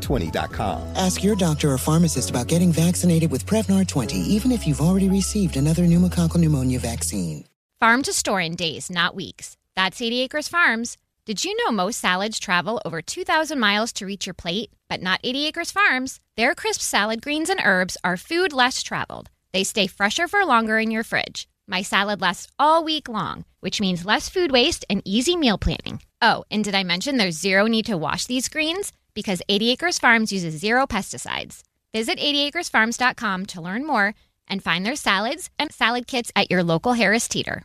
Prevnar20.com. Ask your doctor or pharmacist about getting vaccinated with Prevnar 20, even if you've already received another pneumococcal pneumonia vaccine. Farm to store in days, not weeks. That's 80 Acres Farms. Did you know most salads travel over 2,000 miles to reach your plate? But not 80 Acres Farms. Their crisp salad greens and herbs are food less traveled. They stay fresher for longer in your fridge. My salad lasts all week long, which means less food waste and easy meal planning. Oh, and did I mention there's zero need to wash these greens? Because 80 Acres Farms uses zero pesticides. Visit 80acresfarms.com to learn more and find their salads and salad kits at your local Harris Teeter.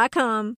A.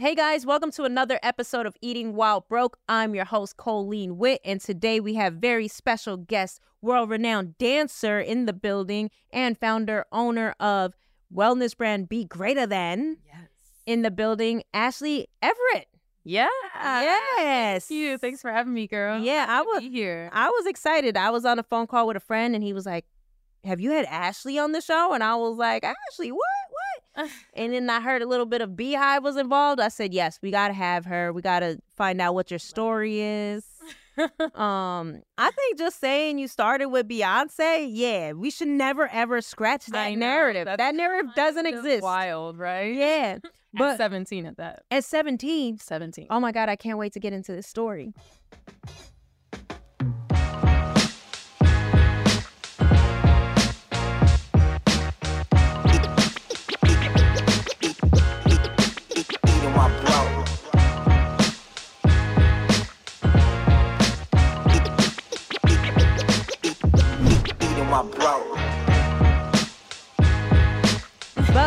Hey guys, welcome to another episode of Eating While Broke. I'm your host, Coline Witt, and today we have very special guest, world renowned dancer in the building and founder, owner of wellness brand Be Greater Than. Yes. In the building, Ashley Everett. Yeah. Yes. Thank you. Thanks for having me, girl. Yeah, I was here. I was excited. I was on a phone call with a friend and he was like, Have you had Ashley on the show? And I was like, Ashley, what? And then I heard a little bit of Beyhive was involved. I said, Yes, we gotta have her. We gotta find out what your story is. um, I think just saying you started with Beyonce, yeah, we should never ever scratch that know, narrative. That narrative doesn't exist. Wild, right? Yeah. But But 17 at that. at 17, 17. oh my God, I can't wait to get into this story.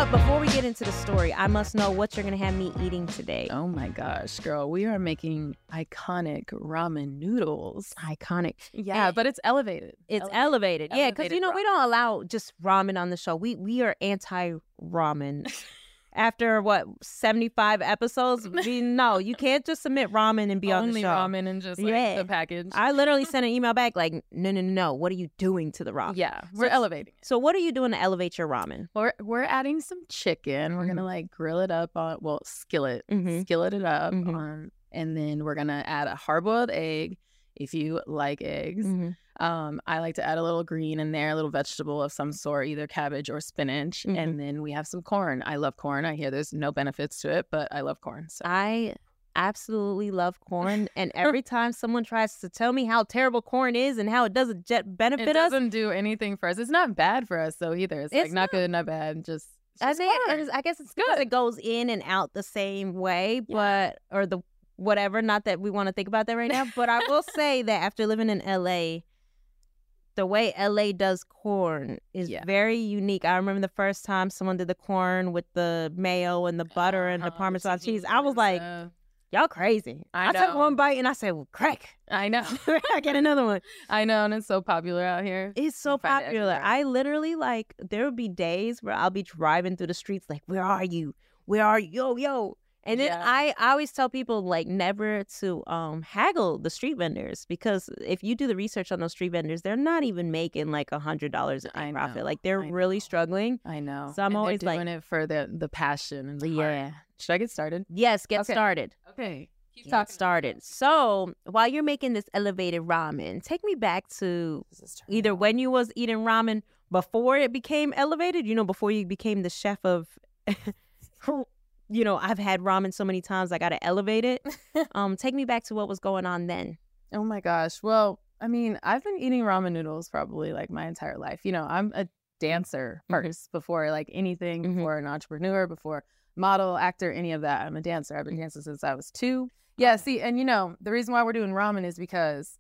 But before we get into the story, I must know what you're gonna have me eating today. Oh my gosh, girl. We are making iconic ramen noodles. Iconic. Yeah, but it's elevated. It's elevated. Yeah, because you Elevated know we don't allow just ramen on the show. We we are anti ramen. After what seventy five episodes, we no, you can't just submit ramen and be on the show. Only ramen and just like Yeah. the package. I literally sent an email back like, no, no, no, no. What are you doing to the ramen? yeah, we're So- elevating it. So what are you doing to elevate your ramen? We're we're adding some chicken. We're gonna like grill it up on well skillet, Mhm. skillet it up, Mhm. um, and then we're gonna add a hard boiled egg if you like eggs. Mhm. Um, I like to add a little green in there, a little vegetable of some sort, either cabbage or spinach. Mhm. And then we have some corn. I love corn. I hear there's no benefits to it, but I love corn. So I absolutely love corn, and every time someone tries to tell me how terrible corn is and how it doesn't jet benefit us. it doesn't do anything for us. It's not bad for us though either. It's, like It's not good, not bad. Just it's I think. I guess it's good. It goes in and out the same way, but or the whatever. Not that we want to think about that right now, but I will say that after living in LA, the way LA does corn is Yeah. very unique. I remember the first time someone did the corn with the mayo and the butter and the Uh-huh, parmesan cheese. I was like, uh, y'all crazy. I I, took one bite and I said, well, crack. I know. I get another one. I know, and it's so popular out here. It's so find it popular. I literally like there would be days where I'll be driving through the streets like, where are you? Where are you? Yo, yo. And then Yeah. I, I always tell people like never to um haggle the street vendors because if you do the research on those street vendors, they're not even making like a hundred dollars a I day know, profit. Like they're I really struggling. I know. So I'm And always doing like- it for the the passion and the heart. Yeah. Should I get started? Yes, get Okay. started. Okay. Keep Get talking. started. So while you're making this elevated ramen, take me back to either when you was eating ramen before it became elevated, you know, before you became the chef of you know, I've had ramen so many times I gotta elevate it. um, take me back to what was going on then. Oh my gosh. Well, I mean, I've been eating ramen noodles probably like my entire life. You know, I'm a dancer Mm-hmm. first before like anything, before an entrepreneur, before model, actor, any of that. I'm a dancer. I've been dancing since I was two. Yeah, see, and you know, the reason why we're doing ramen is because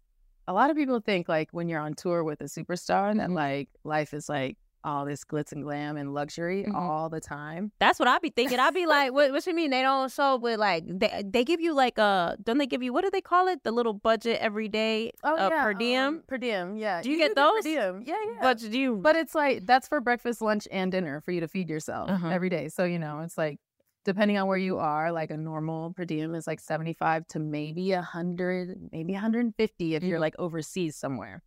a lot of people think like when you're on tour with a superstar that like life is like all this glitz and glam and luxury Mhm. all the time. That's what I'd be thinking. I'd be like, what, what you mean they don't show up with like they they give you like a don't they give you what do they call it the little budget every day oh, uh, per diem? um, per diem, yeah. Do you get those? Per diem. Yeah, yeah. But do you But it's like that's for breakfast, lunch, and dinner for you to feed yourself Uh-huh. every day. So you know, it's like depending on where you are, like a normal per diem is like seventy five to maybe a hundred, maybe one hundred and fifty if you're Mhm. like overseas somewhere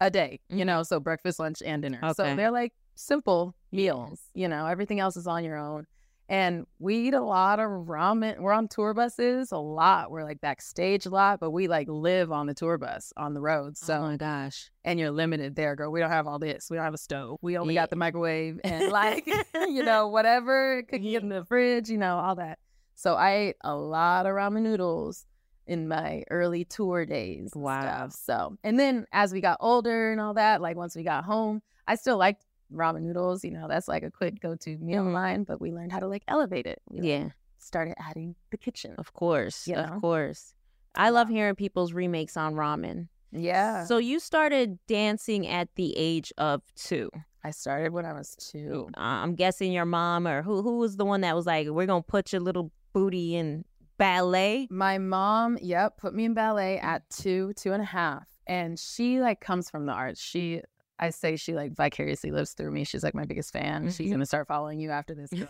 a day. You mm-hmm. know, so breakfast, lunch, and dinner. So they're like simple meals. You know, everything else is on your own. And we eat a lot of ramen. We're on tour buses a lot. We're like backstage a lot, but we like live on the tour bus on the road. Oh so oh my gosh. and you're limited there, girl. We don't have all this. We don't have a stove. We only Yeah. got the microwave and like, you know, whatever could get in the fridge, you know, all that. So I ate a lot of ramen noodles in my early tour days. Wow. stuff. So, and then as we got older and all that, like once we got home, I still liked ramen noodles. You know, that's like a quick go to meal of mine, but we learned how to like elevate it. Yeah. started adding the kitchen. Of course. You know? Of course. I love hearing people's remakes on ramen. Yeah. So you started dancing at the age of two. I started when I was two. Uh, I'm guessing your mom or who who was the one that was like, "We're gonna put your little booty in ballet." My mom, yep, put me in ballet at two, two and a half. And she like comes from the arts. She I say she like vicariously lives through me. She's like my biggest fan. She's gonna start following you after this. Girl.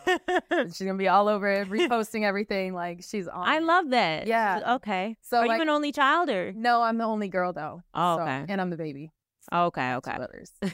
she's gonna be all over it, reposting everything. Like she's on. I love that. Yeah. Okay. So, are like- you an only child or? No, I'm the only girl though. Oh, So- okay. and I'm the baby. Okay. Okay.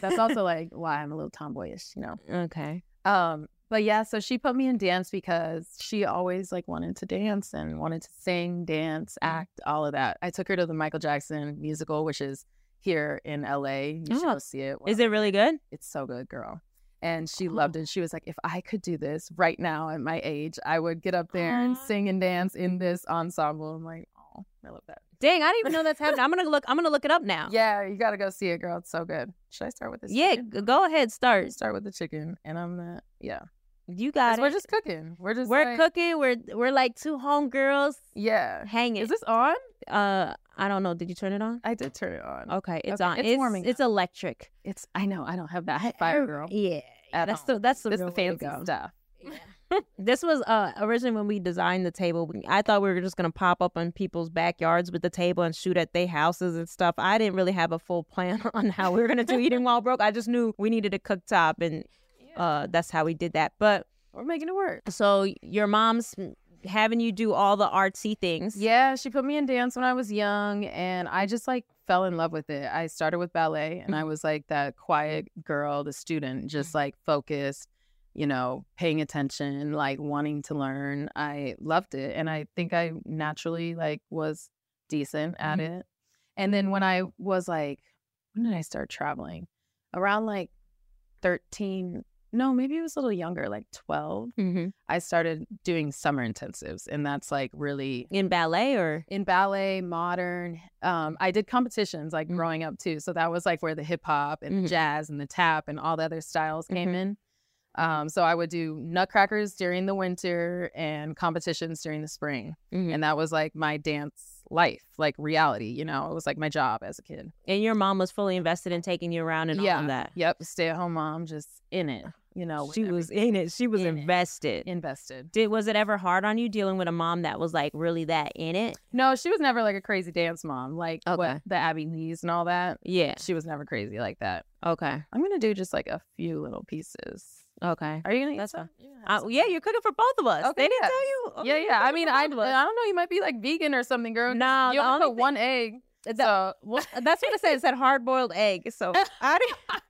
That's also like why I'm a little tomboyish, you know. Okay. Um, but yeah, so she put me in dance because she always like wanted to dance and wanted to sing, dance, Mm-hmm. act, all of that. I took her to the Michael Jackson musical, which is here in LA. You should Oh. go see it. Is it really good? It's so good, girl. And she Oh. loved it. She was like, if I could do this right now at my age, I would get up there and sing and dance in this ensemble. I'm like, oh, I love that. Dang, I didn't even know that's happening. I'm gonna look. I'm gonna look it up now. Yeah, you gotta go see it, girl. It's so good. Should I start with this? Yeah. chicken? Go ahead. Start. Start with the chicken, and I'm the yeah. You got it. We're just cooking. We're just We're like- cooking. We're we're like two homegirls Yeah. hanging. Is this on? Uh, I don't know. Did you turn it on? I did turn it on. Okay, it's Okay, on. it's It's warming It's electric. It's I know I don't have that fire girl. Yeah. At that's home. the that's the the fancy stuff. This was uh originally when we designed the table. I thought we were just gonna pop up on people's backyards with the table and shoot at their houses and stuff. I didn't really have a full plan on how we were gonna do eating while broke. I just knew we needed a cooktop, and uh that's how we did that. But We're making it work. so your mom's having you do all the artsy things. Yeah, she put me in dance when I was young and I just like fell in love with it. I started with ballet and I was like that quiet girl, the student, just like focused, you know, paying attention, like wanting to learn. I loved it and I think I naturally like was decent at it. And then when I was like, when did I start traveling? Around like 13, no, maybe it was a little younger, like 12. Mm-hmm. I started doing summer intensives. And that's like really in ballet or in ballet, modern. Um, I did competitions like growing up too. So that was like where the hip hop and the jazz and the tap and all the other styles came Mhm. in. Um, so I would do nutcrackers during the winter and competitions during the spring. Mm-hmm. And that was like my dance life, like reality, you know, it was like my job as a kid. And your mom was fully invested in taking you around and yeah. all of that. Yep. Stay at home mom, just in it, you know. She was in it. She was In it. invested. Invested. Did was it ever hard on you dealing with a mom that was like really that in it? No, she was never like a crazy dance mom, like Okay. what the Abby Lees and all that. Yeah. She was never crazy like that. Okay. I'm gonna do just like a few little pieces. Okay. Are you gonna eat That's some? Uh, yeah, you're cooking for both of us. Okay, they didn't yeah. tell you. Yeah, Okay, yeah. I mean, I. I don't know. You might be like vegan or something, girl. No, you only put one egg. So Well, that's what it said. It said hard boiled egg. So I didn't.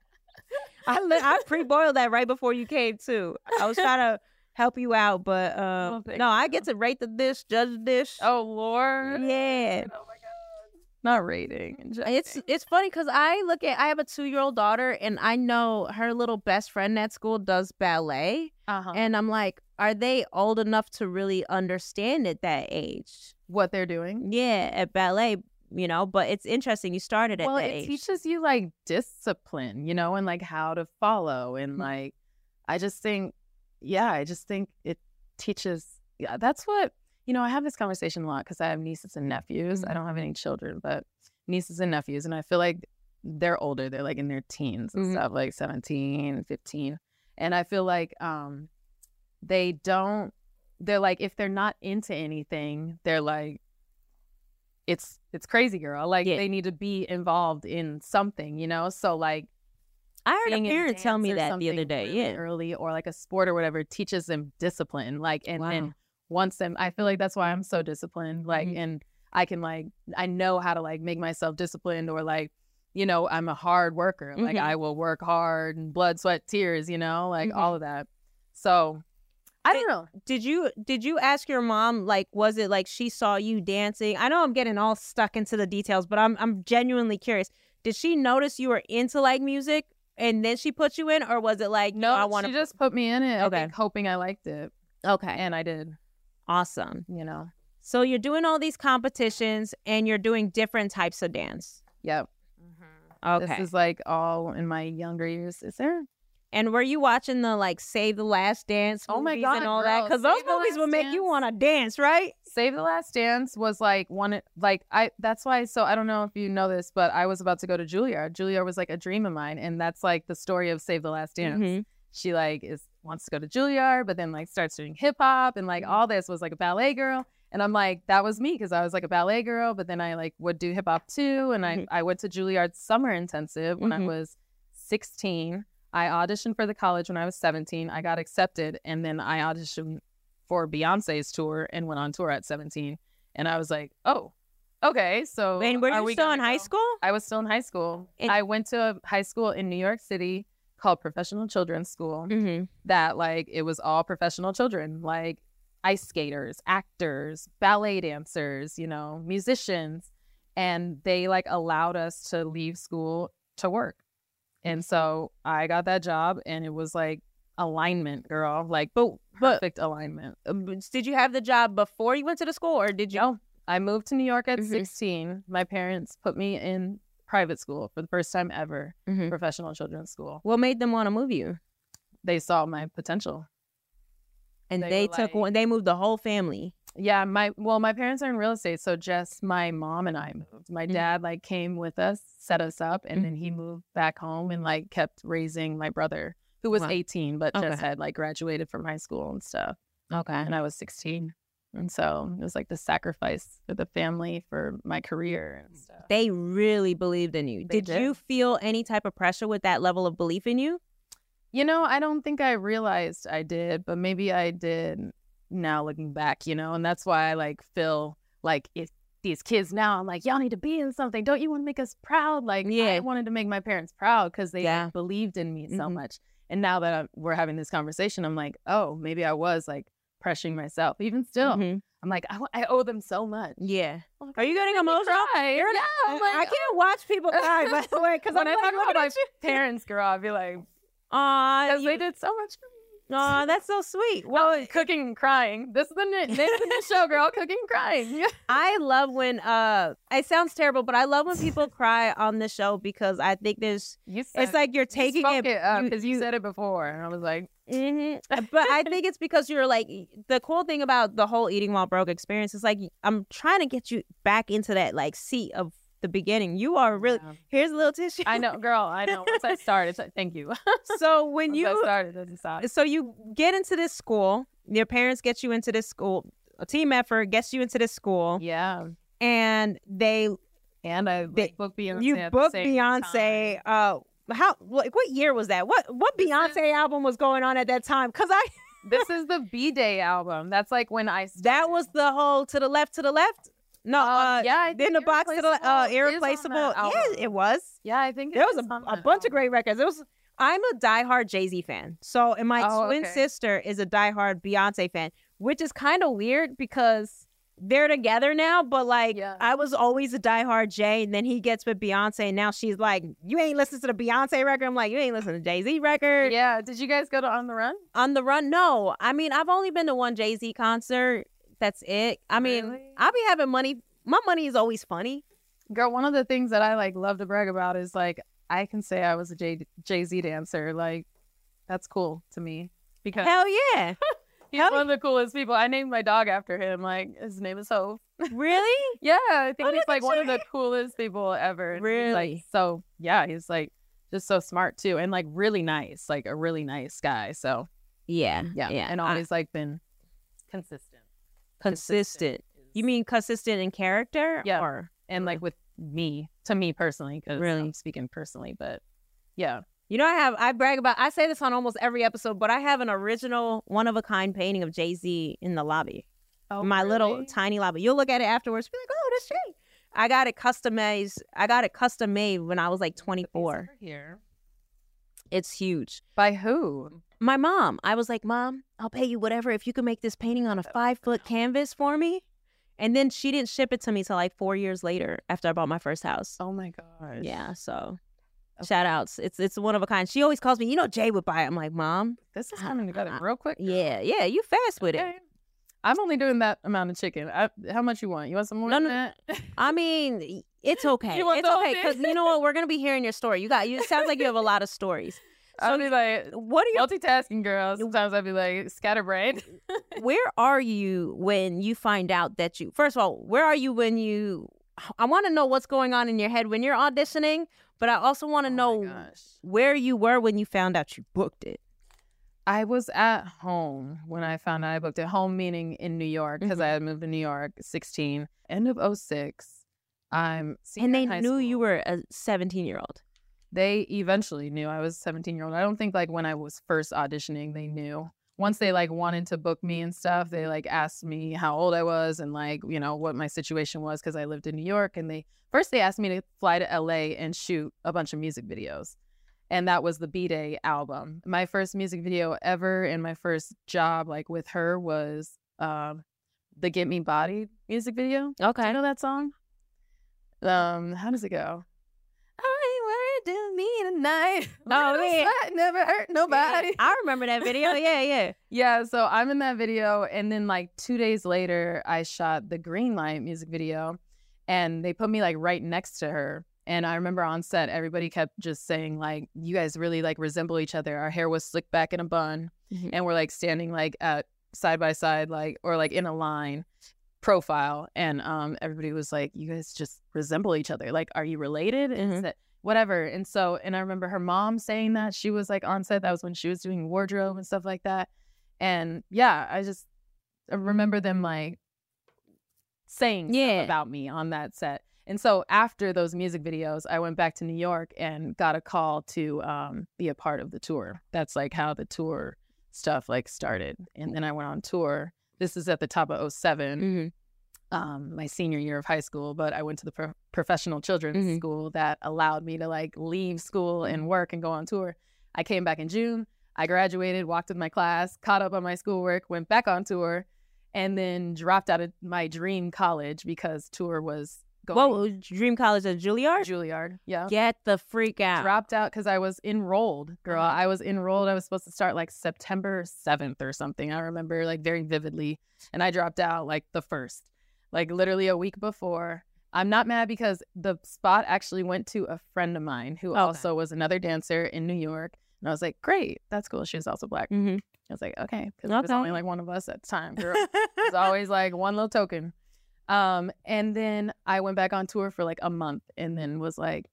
I li- I pre boiled that right before you came too. I was trying to help you out, but um, no, I get to rate the dish, judge the dish. oh Lord, yeah. oh my God, not rating. It's it's funny because I look at I have a two year old daughter and I know her little best friend at school does ballet uh-huh. and I'm like, are they old enough to really understand at that age? what they're doing. Yeah, at ballet, you know. But it's interesting. You started at Well, it age. teaches you like discipline, you know, and like how to follow, and Mm-hmm. like I just think, yeah, I just think it teaches. Yeah, that's what you know. I have this conversation a lot because I have nieces and nephews. Mm-hmm. I don't have any children, but nieces and nephews, and I feel like they're older. They're like in their teens and Mhm. stuff, like 17, 15. And I feel like um they don't they're like if they're not into anything, they're like it's it's crazy girl. Like Yeah. they need to be involved in something, you know? So like I heard a parent tell me that the other day. really Yeah. early or like a sport or whatever teaches them discipline. Like and Wow. and once them I feel like that's why I'm so disciplined. Like Mhm. and I can like I know how to like make myself disciplined or like you know, I'm a hard worker. Like Mhm. I will work hard and blood, sweat, tears, you know, like Mhm. all of that. So I don't know. Did you did you ask your mom like was it like she saw you dancing? I know I'm getting all stuck into the details, but I'm I'm genuinely curious. Did she notice you were into like music and then she put you in or was it like No, I want to she just put me in it. Okay. I think, hoping I liked it. Okay. And I did, Awesome. you know. So you're doing all these competitions and you're doing different types of dance. Yep. Mm-hmm. Okay. This is like all in my younger years. Is there? And were you watching the like Save the Last Dance Oh my movies God, and all that? Because those movies would make you want to dance, right? Save the Last Dance was like one like I that's why so I don't know if you know this, but I was about to go to Juilliard. Juilliard was like a dream of mine, and that's like the story of Save the Last Dance. Mhm. She like is wants to go to Juilliard, but then like starts doing hip hop and like all this was like a ballet girl. And I'm like, that was me because I was like a ballet girl, but then I like would do hip hop too. And. I, I went to Juilliard summer intensive when I Mhm. was 16. I auditioned for the college when I was 17. I got accepted, and then I auditioned for Beyonce's tour and went on tour at 17. And I was like, oh, okay. So And were you we still in high go? school? I was still in high school. I went to a high school in New York City called Professional Children's School. Mm-hmm. That like it was all professional children, like ice skaters, actors, ballet dancers, you know, musicians, and they like allowed us to leave school to work. And so I got that job, and it was like alignment, girl, like But but perfect alignment. um, did you have the job before you went to the school, or did you? No, I moved to New York at Mhm. 16. My parents put me in private school for the first time ever, Mhm. professional children's school. What made them want to move you? They saw my potential. And They they, took like- one. They moved the whole family. Yeah, my well, my parents are in real estate, so just my mom and I moved. My Mhm. dad like came with us, set us up, and then he moved back home and like kept raising my brother, who was Wow. 18 but just had like graduated from high school and stuff. Okay. And I was 16. And so it was like the sacrifice for the family for my career and stuff. They really believed in you. They Did, you feel any type of pressure with that level of belief in you? You know, I don't think I realized I did, but maybe I did now looking back, you know, and that's why I like feel like if these kids now, I'm like, y'all need to be in something. Don't you want to make us proud? Like, Yeah. I wanted to make my parents proud because they Yeah. believed in me so Mhm. much. And now that I'm, we're having this conversation, I'm like, oh, maybe I was like pressuring myself. Even still, Mhm. I'm like, I, I owe them so much. Yeah. Like, Are you getting emotional? cry. You're Yeah, like, I can't watch people cry, by the way, because when I'm I like, talk about my you. parents up, I'd be like, Aw, because they did so much. for me. Aw, that's so sweet. Well, cooking and crying. This is the name of the new show, girl. Cooking and crying. I love when uh it sounds terrible, but I love when people cry on the show because I think there's You said, it's like you're you taking spoke it, up you- because you, said it before, and I was like, hmm But I think it's because you're like the cool thing about the whole eating while broke experience is like I'm trying to get you back into that like seat of the beginning. You are really Yeah. here's a little tissue. I know, girl. I know. Once I started, so- thank you. So when Once you I started, it doesn't stop. so you get into this school, your parents get you into this school, a team effort gets you into this school, Yeah, and they and I They- like, booked Beyonce. you at the booked same Beyonce. time. Uh, how like what year was that? What what This is- Beyonce album was going on at that time? Cause I This is the B'Day album. That's like when I. Started. that was the whole to the left to the left. No, Um, uh, yeah, I in the box to the uh, Irreplaceable is on that irreplaceable. Yeah, it was. Yeah, I think it There was a, a bunch of great records. It was. I'm a diehard Jay Z fan. So, and my Oh, twin okay. sister is a diehard Beyonce fan, which is kind of weird because they're together now. But like, Yeah. I was always a diehard Jay, and then he gets with Beyonce, and now she's like, "You ain't listening to the Beyonce record." I'm like, "You ain't listening to Jay Z record." Yeah. Did you guys go to On the Run? On the run, no. I mean, I've only been to one Jay Z concert. That's it. I mean, Really? I'll be having money. My money is always funny. Girl, one of the things that I like love to brag about is like I can say I was a Jay Jay Z dancer. Like that's cool to me because Hell yeah! he's hell one of the coolest people. I named my dog after him. Like his name is Hove. really? Yeah, I think Oh, he's like one of the coolest people ever. Really? like so yeah, he's like just so smart too, and like really nice, like a really nice guy. So Yeah, yeah, yeah. and I- always like been consistent. Consistent. You mean consistent in character? Yeah. Or and like with me to me personally because Really? I'm speaking personally, but yeah. you know, I have I brag about. I say this on almost every episode, but I have an original one of a kind painting of Jay Z in the lobby. Oh, my little tiny lobby. You'll look at it afterwards. Be like, oh, that's Jay. I got it customized. I got it custom made when I was like 24. here. It's huge. By who? My mom. I was like, Mom, I'll pay you whatever if you can make this painting on a oh five foot canvas for me. And then she didn't ship it to me till like four years later after I bought my first house. Oh my gosh. Yeah, so shout outs. It's it's one of a kind. She always calls me, you know, Jay would buy it. I'm like, Mom, This is coming together real quick. yeah, yeah, you fast with it. I'm only doing that amount of chicken. I, how much you want? You want some more? No, than no, that? I mean, it's okay. It's okay because you know what? We're gonna be hearing your story. You got you. It sounds like you have a lot of stories. I'll be like What are you? multitasking, girl. Sometimes I'll be like scatterbrained. Where are you when you find out that you? First of all, where are you when you? I want to know what's going on in your head when you're auditioning, but I also want to Oh know where you were when you found out you booked it. I was at home when I found out I booked it. Home meaning in New York because I Mm-hmm. had moved to New York 16. End of 06. I'm and they senior in high knew you were a 17 year old. They eventually knew I was 17 year old. I don't think like when I was first auditioning, they knew. Once they like wanted to book me and stuff, they like asked me how old I was and like, you know, what my situation was because I lived in New York. And they first they asked me to fly to LA and shoot a bunch of music videos. And that was the B'Day album. My first music video ever and my first job like with her was um the Get Me Bodied music video. Do Okay. you know that song? Um, how does it go? I ain't worried to me tonight. Oh, yeah. never hurt nobody. I remember that video. Yeah, yeah. Yeah, so I'm in that video, and then like two days later, I shot the Green Light music video, and they put me like right next to her. And I remember on set, everybody kept just saying like, "You guys really like resemble each other." Our hair was slicked back in a bun, Mhm. and we're like standing like at side by side, like or like in a line profile, and um, everybody was like, "You guys just resemble each other. Like, are you related?" And Mhm. said- whatever. And so, and I remember her mom saying that she was like on set. That was when she was doing wardrobe and stuff like that. And yeah, I just I remember them like saying stuff Yeah. about me on that set. And so after those music videos, I went back to New York and got a call to um, be a part of the tour. That's like how the tour stuff like started. And then I went on tour. This is at the top of 7 Mm-hmm. um, my senior year of high school, but I went to the pro- professional children's Mhm. school that allowed me to like leave school and work and go on tour. I came back in June. I graduated, walked with my class, caught up on my schoolwork, went back on tour, and then dropped out of my dream college because tour was Whoa, Dream College at Juilliard? Juilliard, yeah. Get the freak out. Dropped out because I was enrolled, girl. Uh-huh. I was enrolled. I was supposed to start like September 7th or something. I remember like very vividly. And I dropped out like the first, like literally a week before. I'm not mad because the spot actually went to a friend of mine who Okay. also was another dancer in New York. And I was like, great, that's cool. She was also black. Mm-hmm. I was like, okay, because it was only like one of us at the time. Girl. it was always like one little token. Um, and then I went back on tour for like a month, and then was like,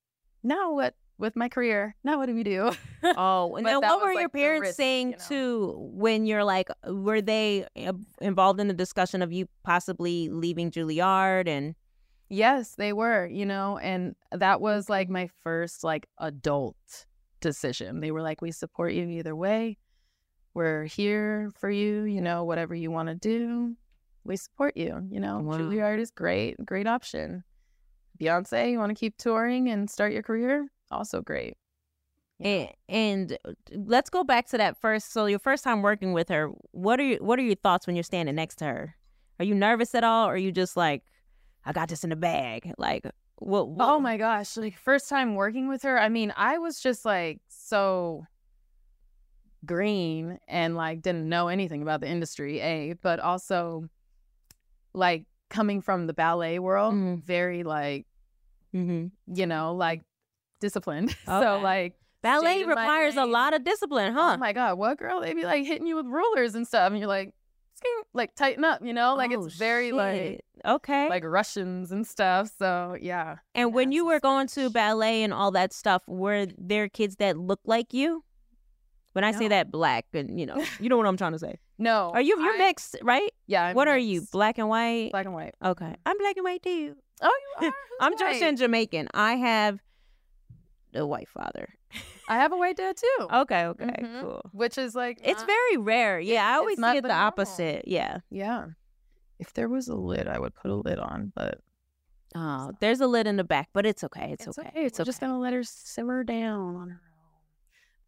now what with my career? Now what do we do? Oh, and But then that what were your like, the parents risk, saying you know? too when you're like, were they uh, involved in the discussion of you possibly leaving Juilliard and? Yes, they were, you know, and that was like my first like adult decision. They were like, we support you either way. We're here for you, you know, whatever you want to do. We support you, you know. Wow. Juilliard is great, great option. Beyonce, you want to keep touring and start your career? Also great. And, and uh, let's go back to that first. So your first time working with her, what are your, what are your thoughts when you're standing next to her? Are you nervous at all, or are you just like, I got this in the bag? Like, what? what Oh my gosh, like first time working with her, I mean, I was just like so green and like didn't know anything about the industry, A, but also like coming from the ballet world, Mhm. very like, Mm-hmm. you know, like disciplined. so like Ballet stayed in my requires a lot of discipline, huh? Oh my god, what girl? They be like hitting you with rulers and stuff, and you're like, like tighten up, you know? Like Oh, it's very like okay. like Russians and stuff. So yeah. and when you were going to ballet and all that stuff, were there kids that looked like you? When I say that black, and you know, you know what I'm trying to say. No. Are you? You're I- mixed, right? Yeah. I'm what are you? Black and white. Black and white. Okay, I'm black and white too. Oh, you are. I'm Jewish white? and Jamaican. I have a white father. I have a white dad too. Okay, okay, Mhm. cool. Which is like It's not- very rare. Yeah, I always it the normal. opposite. Yeah. yeah. If there was a lid, I would put a lid on, but Oh, there's a lid in the back, but it's okay. It's, okay. It's We're okay. just gonna let her simmer down on her.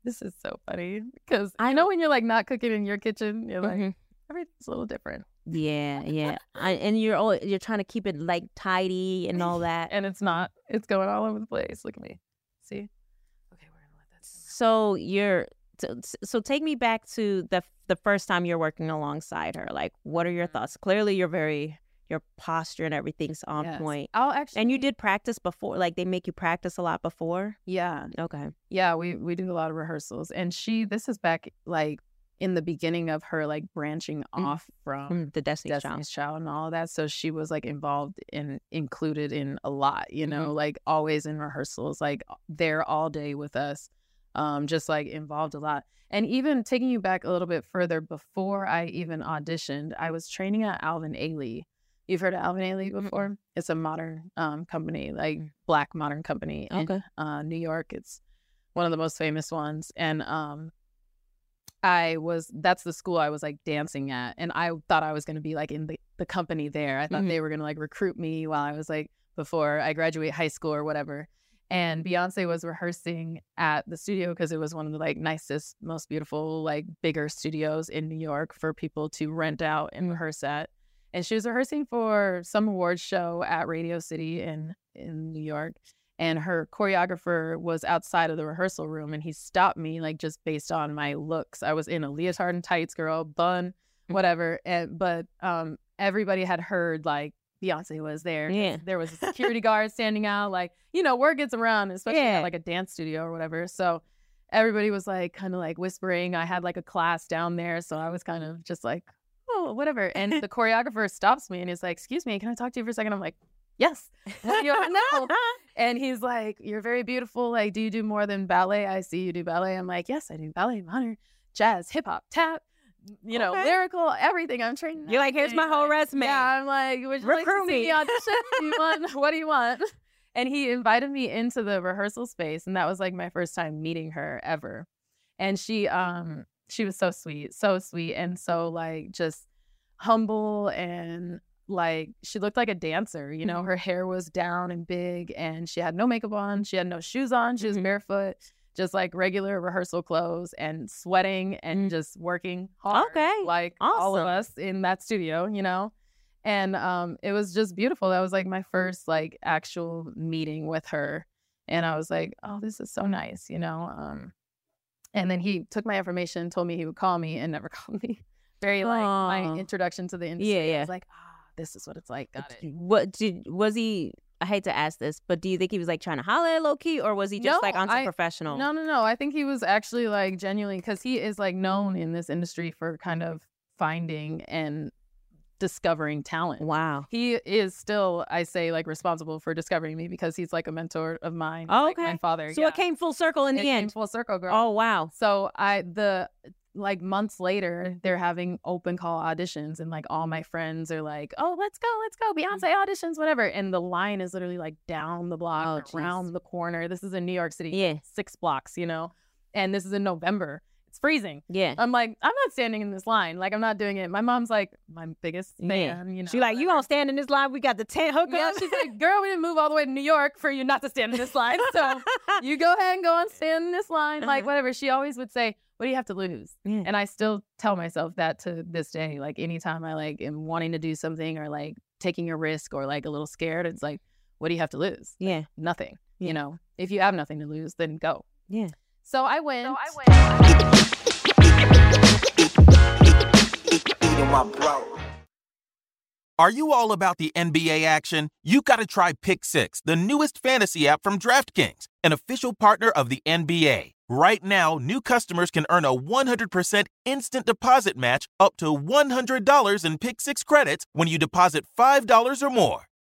This is so funny because I know when you're like not cooking in your kitchen, you're like Mhm. everything's a little different, Yeah, yeah. I, and you're all you're trying to keep it like tidy and all that. and it's not. It's going all over the place. Look at me. See? Okay, we're gonna let that. So you're so, so take me back to the the first time you're working alongside her. Like, what are your Mm. thoughts? Clearly, you're very your posture and everything's on Yes. point. I'll actually. And you did practice before, like they make you practice a lot before. Yeah. Okay. Yeah, we we do a lot of rehearsals, and she. This is back like in the beginning of her like branching off from Mm, the Destiny's, Child. Destiny's Child and all of that. So she was like involved in included in a lot, you know, Mhm. like always in rehearsals, like there all day with us. Um, just like involved a lot. And even taking you back a little bit further before I even auditioned, I was training at Alvin Ailey. You've heard of Alvin Ailey before? It's a modern um company, like black modern company in Okay. uh New York. It's one of the most famous ones. And um I was that's the school I was like dancing at and I thought I was going to be like in the, the company there. I thought Mhm. they were going to like recruit me while I was like before I graduate high school or whatever. And Beyonce was rehearsing at the studio because it was one of the like nicest, most beautiful, like bigger studios in New York for people to rent out and rehearse at. And she was rehearsing for some awards show at Radio City in in New York and her choreographer was outside of the rehearsal room and he stopped me like just based on my looks i was in a leotard and tights girl bun whatever and but um everybody had heard like beyonce was there. Yeah. there was a security guard standing out like you know word gets around especially Yeah. at like a dance studio or whatever so everybody was like kind of like whispering i had like a class down there so i was kind of just like oh whatever and the choreographer stops me and he's like excuse me can i talk to you for a second i'm like yes what do you want to and he's like, You're very beautiful. Like, do you do more than ballet? I see you do ballet. I'm like, Yes, I do ballet, modern, jazz, hip hop, tap, you know, Okay. lyrical, everything. I'm trained. in You're like, here's my whole resume. Yeah, I'm like, Would you like to Recruit see me. me audition? Do you want, what do you want? And he invited me into the rehearsal space. And that was like my first time meeting her ever. And she, um, she was so sweet, so sweet, and so like just humble and like she looked like a dancer you know her hair was down and big and she had no makeup on she had no shoes on she was barefoot just like regular rehearsal clothes and sweating and just working hard. Okay, Like all of us in that studio, you know? And um, it was just beautiful. That was like my first like actual meeting with her. And I was like, oh, this is so nice, you know? Um, and then he took my information, told me he would call me and never called me. Very like Aw. my introduction to the industry. Yeah, I yeah. was like, ah, this is what it's like. Got it. What did was he? I hate to ask this, but do you think he was like trying to holler low key, or was he just No, like onto I- professional? No, no, no. I think he was actually like genuinely because he is like known in this industry for kind of finding and discovering talent. Wow. He is still, I say, like responsible for discovering me because he's like a mentor of mine. Oh, like, okay. my father. So yeah. it came full circle in It the came end. full circle, girl. Oh wow. So I the like months later, they're having open call auditions, and like all my friends are like, "Oh, let's go, let's go, mm. Beyonce auditions, whatever." And the line is literally like down the block, Oh, around the corner. This is in New York City, Yeah. six blocks, you know, and this is in November. It's freezing. Yeah. I'm like, I'm not standing in this line. Like, I'm not doing it. My mom's like, my biggest fan. Yeah. You know, she like, you gonna stand in this line? We got the tent hook yeah, she's like, girl, we didn't move all the way to New York for you not to stand in this line. So you go ahead and go and stand in this line. Like, uh-huh. whatever. She always would say, what do you have to lose? Yeah. And I still tell myself that to this day. Like, anytime I like am wanting to do something or like taking a risk or like a little scared, it's like, what do you have to lose? Yeah. Nothing. You know, if you have nothing to lose, then go. Yeah. So I went. Eating my bro. Are you all about the NBA action? You got to try Pick Six, the newest fantasy app from DraftKings, an official partner of the NBA. Right now, new customers can earn a 100% instant deposit match up to $100 in Pick Six credits when you deposit $5 or more.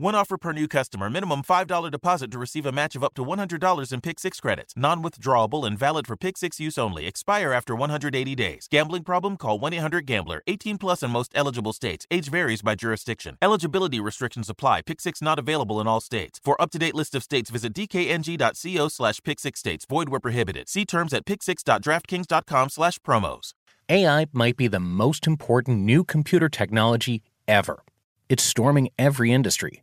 One offer per new customer. Minimum $5 deposit to receive a match of up to $100 in Pick 6 credits. Non withdrawable and valid for Pick 6 use only. Expire after 180 days. Gambling problem? Call 1 800 Gambler. 18 plus in most eligible states. Age varies by jurisdiction. Eligibility restrictions apply. Pick 6 not available in all states. For up to date list of states, visit dkng.co slash pick 6 states. Void where prohibited. See terms at pick6.draftkings.com slash promos. AI might be the most important new computer technology ever. It's storming every industry,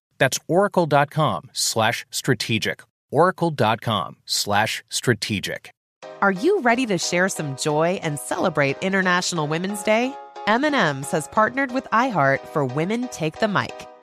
That's oracle.com slash strategic. Oracle.com slash strategic. Are you ready to share some joy and celebrate International Women's Day? M&M's has partnered with iHeart for Women Take the Mic,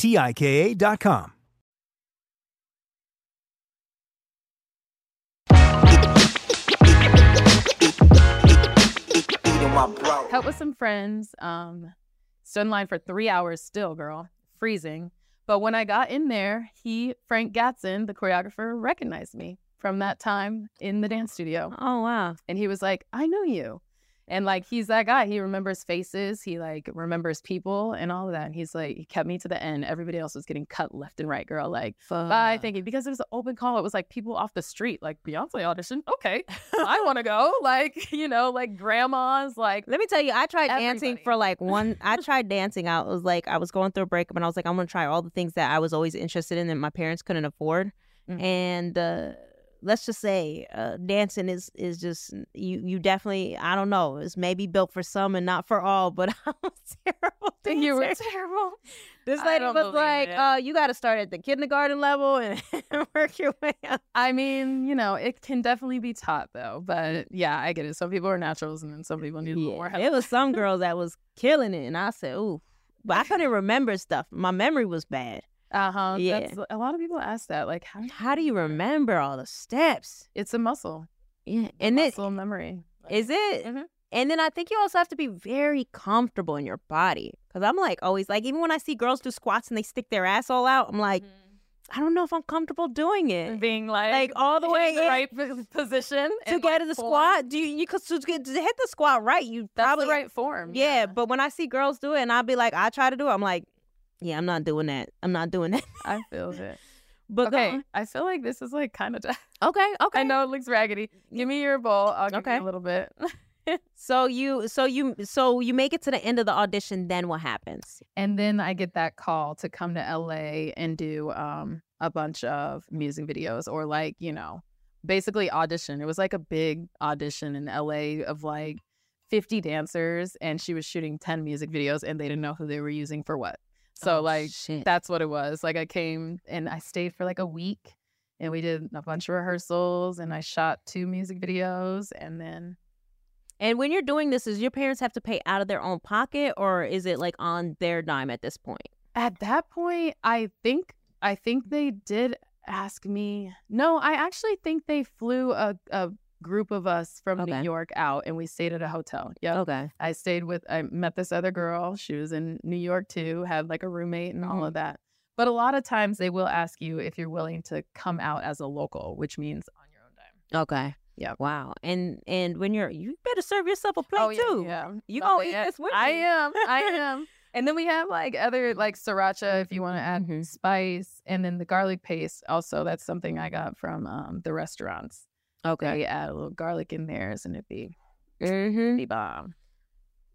T I K A.com. Eating my. Help with some friends. Um, stood in line for three hours still, girl, freezing. But when I got in there, he, Frank Gatson, the choreographer, recognized me from that time in the dance studio. Oh wow. And he was like, I know you. And like he's that guy. He remembers faces. He like remembers people and all of that. And he's like, he kept me to the end. Everybody else was getting cut left and right, girl. Like, bye, thank you. Because it was an open call. It was like people off the street, like Beyonce audition. Okay, I want to go. Like, you know, like grandmas. Like, Let me tell you, I tried dancing for like one. I tried dancing out. It was like I was going through a breakup, and I was like, I'm gonna try all the things that I was always interested in that my parents couldn't afford. Mhm. And uh, let's just say, uh, dancing is is just you. You definitely, I don't know, it's maybe built for some and not for all. But I was terrible. you were terrible. This lady was like, uh, you got to start at the kindergarten level and work your way up. I mean, you know, it can definitely be taught though. But yeah, I get it. Some people are naturals, and then some people need a little more help. It was some girls that was killing it, and I said, "Ooh," but I couldn't remember stuff. My memory was bad. Uh huh. Yeah. That's, a lot of people ask that. Like, how? How do you remember all the steps? It's a muscle. Yeah, and it muscle memory. is it. Mhm. And then I think you also have to be very comfortable in your body. Cause I'm like always like even when I see girls do squats and they stick their ass all out, I'm like, I don't know if I'm comfortable doing it. Being like, Like all the way in the right p- position to get like, to the form. squat. Do you you could to get to hit the squat right? You That's probably the right form. Yeah, but when I see girls do it and I'll be like, I try to do it, I'm like, yeah, I'm not doing that. I'm not doing that. I feel it. But okay. I feel like this is like kind of. okay, okay. I know it looks raggedy. Give me your bowl. I'll give Okay. you a little bit. So you, so you, so you make it to the end of the audition. Then what happens? And then I get that call to come to LA and do um, a bunch of music videos or like, you know, basically audition. It was like a big audition in LA of like 50 dancers and she was shooting 10 music videos and they didn't know who they were using for what. So Oh, like shit. that's what it was. Like I came and I stayed for like a week and we did a bunch of rehearsals and I shot two music videos and then And when you're doing this, does your parents have to pay out of their own pocket, or is it like on their dime at this point? At that point, I think I think they did ask me. No, I actually think they flew a, a group of us from Okay. New York out and we stayed at a hotel. Yeah. Okay. I stayed with I met this other girl. She was in New York too, had like a roommate and Mm-hmm. all of that. But a lot of times they will ask you if you're willing to come out as a local, which means on your own dime. Okay. Yeah. Wow. And and when you're, you better serve yourself a plate Oh, yeah, too. yeah. You gonna eat this with I am. I am. And then we have like other like sriracha if you want to add Mm-hmm. spice, and then the garlic paste. Also, that's something I got from um, the restaurants. Okay. you add a little garlic in theirs, and it'd be Mm-hmm. be bomb.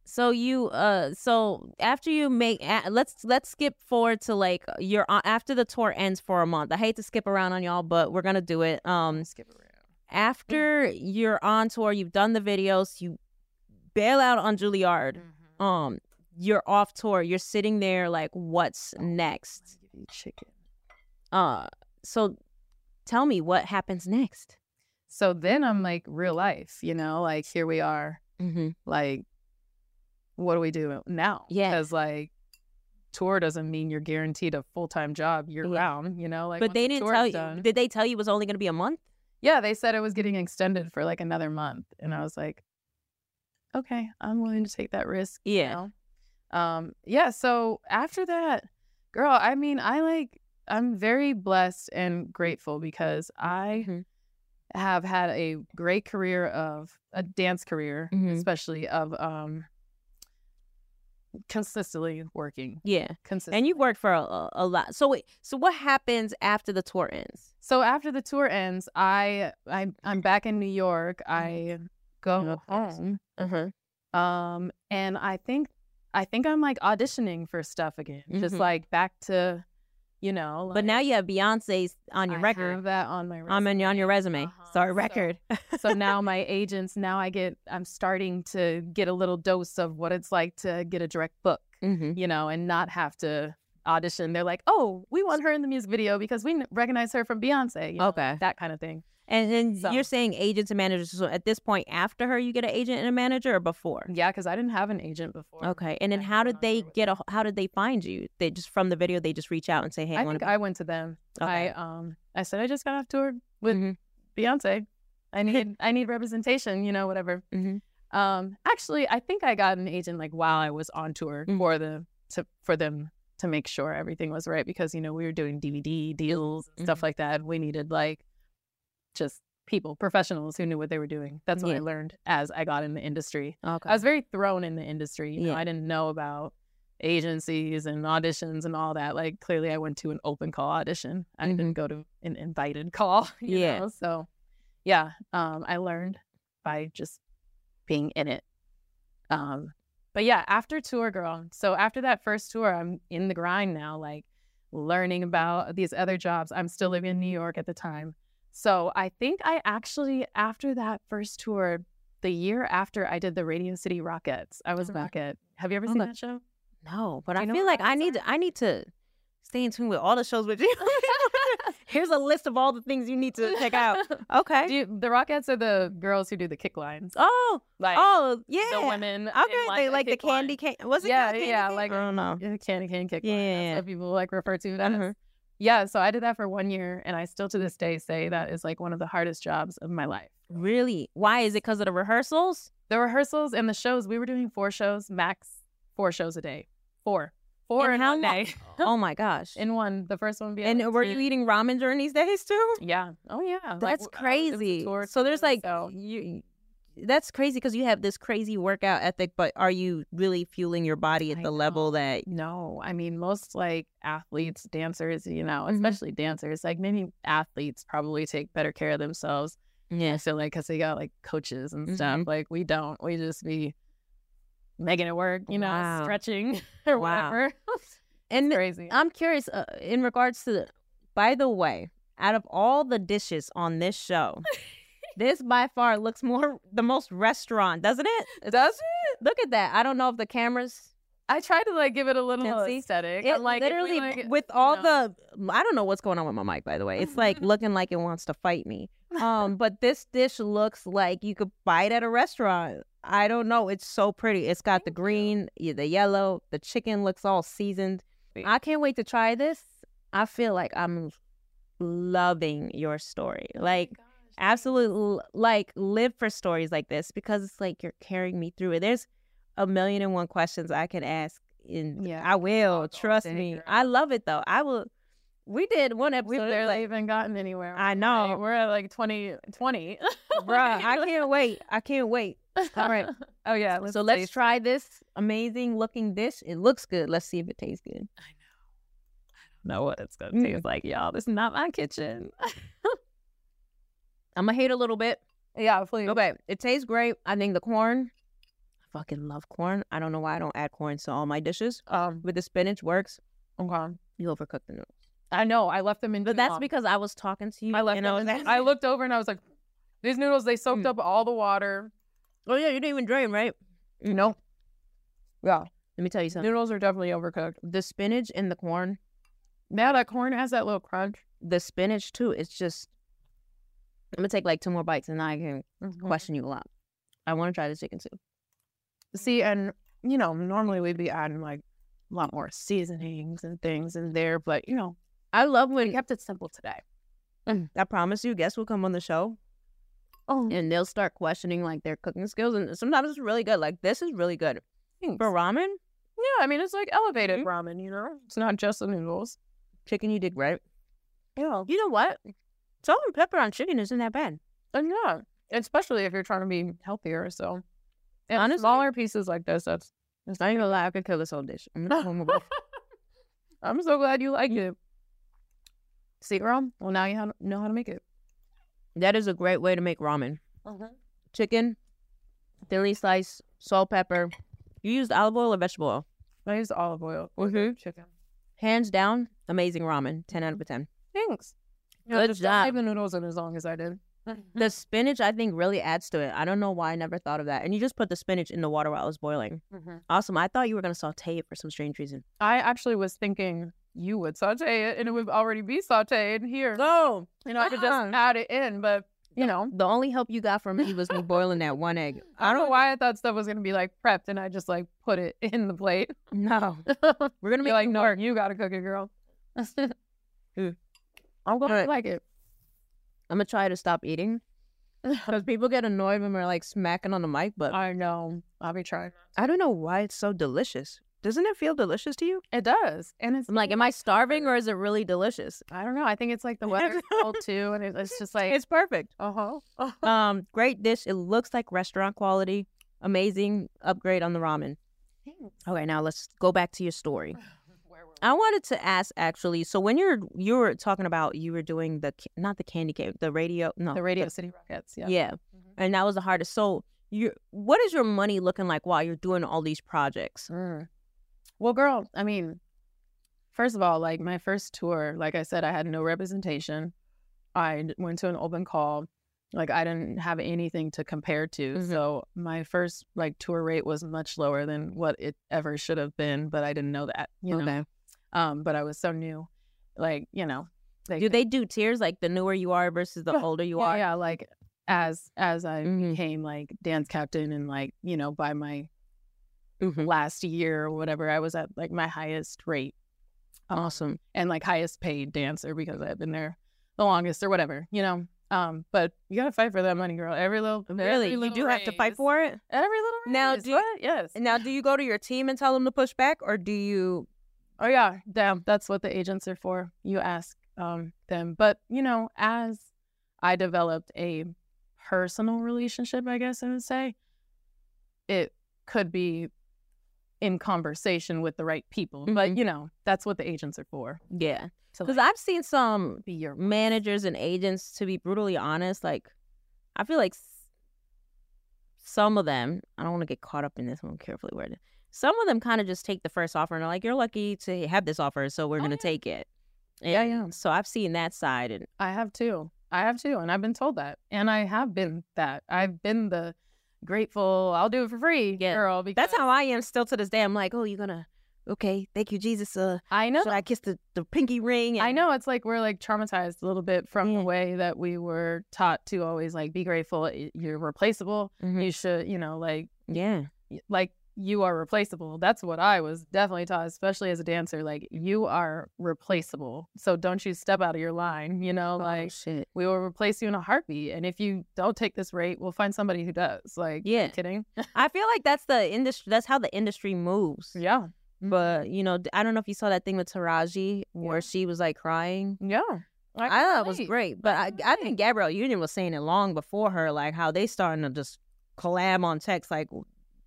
So you uh so after you make let's let's skip forward to like your uh, after the tour ends for a month. I hate to skip around on y'all, but we're gonna do it. Um, skip around. After you're on tour, you've done the videos, you bail out on Juilliard. Mm-hmm. Um, you're off tour. You're sitting there like, what's next? Chicken. Uh, so tell me what happens next. So then I'm like, real life, you know, like here we are. Mm-hmm. Like, what do we do now? Yeah. Because like, tour doesn't mean you're guaranteed a full time job year Yeah. round, you know? Like, but they the didn't tell you. done- Did they tell you it was only going to be a month? Yeah, they said it was getting extended for like another month. And I was like, okay, I'm willing to take that risk. you Yeah. know? Um, yeah. So after that, girl, I mean, I like, I'm very blessed and grateful because I Mhm. Have had a great career of a dance career, Mhm. especially of um consistently working. Yeah. Consistently. And you worked for a, a, lot. So wait, so what happens after the tour ends? So after the tour ends, I I I'm back in New York. I go home. Uh-huh. Um and I think I think I'm like auditioning for stuff again. Just Mhm. like back to you know, But now you have Beyonce's on your I record. have that on my I'm on, on your resume. Sorry, record. so now my agents now I get I'm starting to get a little dose of what it's like to get a direct book, mm-hmm. you know, and not have to audition. They're like, "Oh, we want her in the music video because we recognize her from Beyonce." you know, Okay. that kind of thing. And then So- you're saying agents and managers. So at this point, after her, you get an agent and a manager, or before? Yeah, because I didn't have an agent before. Okay. And then how did they get a? How did they find you? They just from the video. They just reach out and say, "Hey, I, I think to." I went to them. I um I said I just got off tour with Mhm. Beyonce. I need I need representation, you know, whatever. Mhm. Um actually I think I got an agent like while I was on tour Mm. for the to for them to make sure everything was right because you know we were doing DVD deals and Mm-hmm. stuff like that. We needed like just people, professionals who knew what they were doing. That's what Yeah. I learned as I got in the industry. Okay. I was very thrown in the industry. You know, Yeah. I didn't know about agencies and auditions and all that. Like clearly I went to an open call audition. I didn't go to an invited call. you Mm-hmm. Yeah. know? So yeah. Um I learned by just being in it. Um but yeah, after tour girl. So after that first tour, I'm in the grind now, like learning about these other jobs. I'm still living in New York at the time. So I think I actually after that first tour, the year after I did the Radio City Rockettes, I was back at. Have you ever seen that show? No, but Do I feel like I need to. I need to stay in tune with all the shows with you. Here's a list of all the things you need to check out. Okay. Do you, the Rockettes are the girls who do the kick lines. oh, Like oh, yeah. the women. Okay, in, they like the line. candy cane. Was it? Yeah, candy yeah, cane? like I don't know. Yeah, candy cane kick line. Yeah. That's what people like refer to it as. Mhm. Yeah, so I did that for one year, and I still to this day say that is like one of the hardest jobs of my life. Really? Why is it? Because of the rehearsals? The rehearsals and the shows. We were doing four shows, max four shows a day. Four, four And in how one day. oh my gosh. in one. The first one being. And were you eating ramen during these days too? Yeah. Oh yeah. That's w- I was- it was a crazy. So there's like so- you. That's crazy because you have this crazy workout ethic, but are you really fueling your body at I the level that? No, I mean most like athletes, dancers, you know, Mhm. especially dancers. Like many athletes probably take better care of themselves. Yeah. so like because they got like coaches and Mhm. stuff. Like we don't. We just be making it work, you know, Wow. stretching or Wow. whatever. And crazy. I'm curious uh, in regards to. The, by the way, out of all the dishes on this show, this by far looks more the most restaurant, doesn't it? Does it? Look at that. I don't know if the cameras I try to like give it a little see? aesthetic. It I'm like literally like, with all know. the I don't know what's going on with my mic by the way. It's like looking like it wants to fight me. Um but this dish looks like you could buy it at a restaurant. I don't know. It's so pretty. It's got the green, yeah, the yellow, the chicken looks all seasoned. I can't wait to try this. I feel like I'm loving your story. Like absolutely like live for stories like this because it's like you're carrying me through it. There's a million and one questions I could ask and Yeah, I will. Trust me. girl. I love it though. I will we did one episode We've barely like, even gotten anywhere. I know. Like, we're at like 20, 20. bruh, I can't wait. I can't wait. All right. Oh yeah. Let's so let's taste try this amazing looking dish. It looks good. Let's see if it tastes good. I know Know what it's gonna Mm. taste like, y'all. This is not my kitchen. I'm gonna hate a little bit. yeah, please. Okay, it tastes great. I think the corn, I fucking love corn. I don't know why I don't add corn to all my dishes. Um, With the spinach works. okay. You overcook the noodles. I know. I left them in. But that's long. because I was talking to you. I left them. I was I looked over and I was like, these noodles they soaked Mm. up all the water. Oh yeah, you didn't even drain, right? Nope. Yeah. Let me tell you something. Noodles are definitely overcooked. The spinach and the corn. Yeah, that corn has that little crunch. The spinach too. It's just. I'm gonna take like two more bites and then I can Mm-hmm. question you a lot. I want to try the chicken soup. See, and you know, normally we'd be adding like a lot more seasonings and things in there, but you know, I love when we kept it simple today. I promise you, guests will come on the show. Oh, and they'll start questioning like their cooking skills, and sometimes it's really good. Like this is really good Thanks. for ramen. Yeah, I mean, it's like elevated ramen, you know? It's not just the noodles. Chicken, you did great. Yeah. You know what? Salt and pepper on chicken isn't that bad. And yeah, especially if you're trying to be healthier. So, and Honestly- smaller pieces like this, that's, that's I ain't gonna lie, I could kill this whole dish. I'm I'm so glad you like it. See, girl? Well, now you know how to make it. that is a great way to make ramen. Chicken, thinly sliced, salt, pepper. You used olive oil or vegetable oil? I used olive oil. Mm-hmm. Chicken. Hands down, amazing ramen. Ten out of ten. Thanks. Good just don't job. leave the noodles in as long as I did. The spinach, I think, really adds to it. I don't know why I never thought of that. And you just put the spinach in the water while it was boiling. Mhm. Awesome. I thought you were gonna saute it for some strange reason. I actually was thinking you would saute it and it would already be sauteed here. No, You know, I could just add it in, but you know, The only help you got from me was me boiling that one egg. I don't know why I thought stuff was gonna be like prepped and I just like put it in the plate. No, we're gonna Be like, no, work. you gotta cook it, girl. I'm gonna you like it. I'm gonna try to stop eating because people get annoyed when we're like smacking on the mic. But I know. I'll be trying. I don't know why it's so delicious. Doesn't it feel delicious to you? It does, and it's I'm like, am I starving or is it really delicious? I don't know. I think it's like the weather's cold too, and it's just like It's perfect. uh huh. Um, great dish. It looks like restaurant quality. Amazing upgrade on the ramen. Okay, now let's go back to your story. I wanted to ask actually. So when you're you were talking about you were doing the not the candy cane the radio no the Radio City Rockettes. Yeah. yeah, and that was the hardest. So you what is your money looking like while you're doing all these projects? Mm. Well, girl, I mean, first of all, like my first tour, like I said, I had no representation. I went to an open call. Like I didn't have anything to compare to. Mhm. So my first like tour rate was much lower than what it ever should have been, but I didn't know that. You know? Um, but I was so new. Like, you know, they Do they do tiers like the newer you are versus the Yeah, older you yeah, are? Yeah, like as as I Mhm. became like dance captain and like, you know, by my Mhm. last year or whatever, I was at like my highest rate. Um, Awesome. and like highest paid dancer because I've been there the longest or whatever, you know. Um, but you gotta fight for that money, girl. Every little Really, you do have to fight for it. every little Now, do you- yes. Now, do you go to your team and tell them to push back, or do you? Oh yeah, damn. That's what the agents are for. You ask um them. But you know, as I developed a personal relationship, I guess I would say, it could be in conversation with the right people. But Mhm. you know, that's what the agents are for. Yeah, because like, I've seen some be your managers and agents. To be brutally honest, like I feel like s- some of them. I don't want to get caught up in this one. Carefully worded. Some of them kind of just take the first offer and are like, "You're lucky to have this offer, so we're Oh, gonna yeah. take it." Yeah, And yeah. So I've seen that side, and I have too. I have too, and I've been told that, and I have been that. I've been the grateful. I'll do it for free, Yeah. girl. Because that's how I am still to this day. I'm like, "Oh, you're gonna." Okay, thank you, Jesus. Uh, I know. should I kiss the, the pinky ring? I know it's like we're like traumatized a little bit from Yeah. the way that we were taught to always like be grateful. You're replaceable. Mhm. You should, you know, like Yeah. like you are replaceable. That's what I was definitely taught, especially as a dancer. Like you are replaceable. So don't you step out of your line. You know, oh, like oh, shit. we will replace you in a heartbeat. And if you don't take this rate, we'll find somebody who does. Like, Yeah. kidding? I feel like that's the industry. That's how the industry moves. yeah, mm-hmm. But you know, I don't know if you saw that thing with Taraji where Yeah. she was like crying. yeah. I thought it was great, but I, I think Gabrielle Union was saying it long before her, like how they starting to just collab on text, like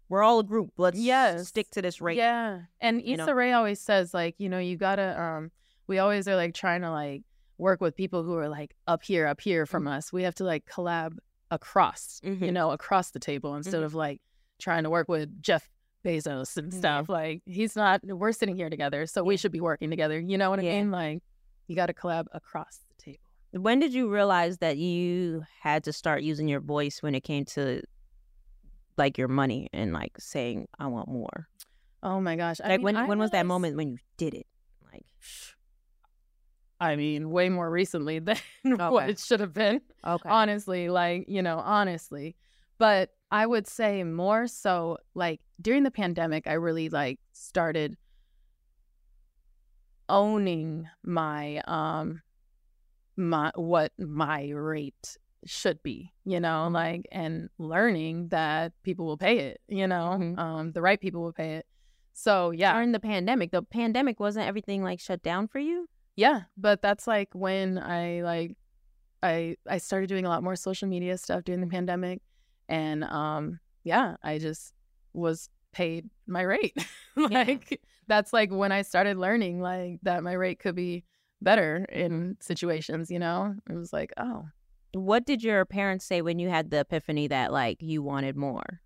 we're all a group. Let's Yes. stick to this rate. Yeah. And you Issa know? Rae always says, like, you know, you gotta um we always are like trying to like work with people who are like up here, up here from Mm. us. We have to like collab across, you Mhm. know, across the table instead Mhm. of like trying to work with Jeff Bezos and stuff. Like he's not we're sitting here together, so we should be working together. You know what Yeah. I mean? Like you gotta collab across the table. When did you realize that you had to start using your voice when it came to like your money and like saying I want more? Oh my gosh! I Like mean, when I when was that moment when you did it? Like I mean, way more recently than what it should have been. Okay. Honestly, like, you know, honestly. But I would say more so like during the pandemic, I really like started owning my um my what my rate should be, you know, like and learning that people will pay it, you know, um the right people will pay it. So, yeah. during the pandemic, the pandemic wasn't everything like shut down for you? Yeah, but that's like when I like I I started doing a lot more social media stuff during the pandemic and um yeah, I just was paid my rate. like that's like when I started learning like that my rate could be better in situations, you know? It was like, oh, What did your parents say when you had the epiphany that like you wanted more?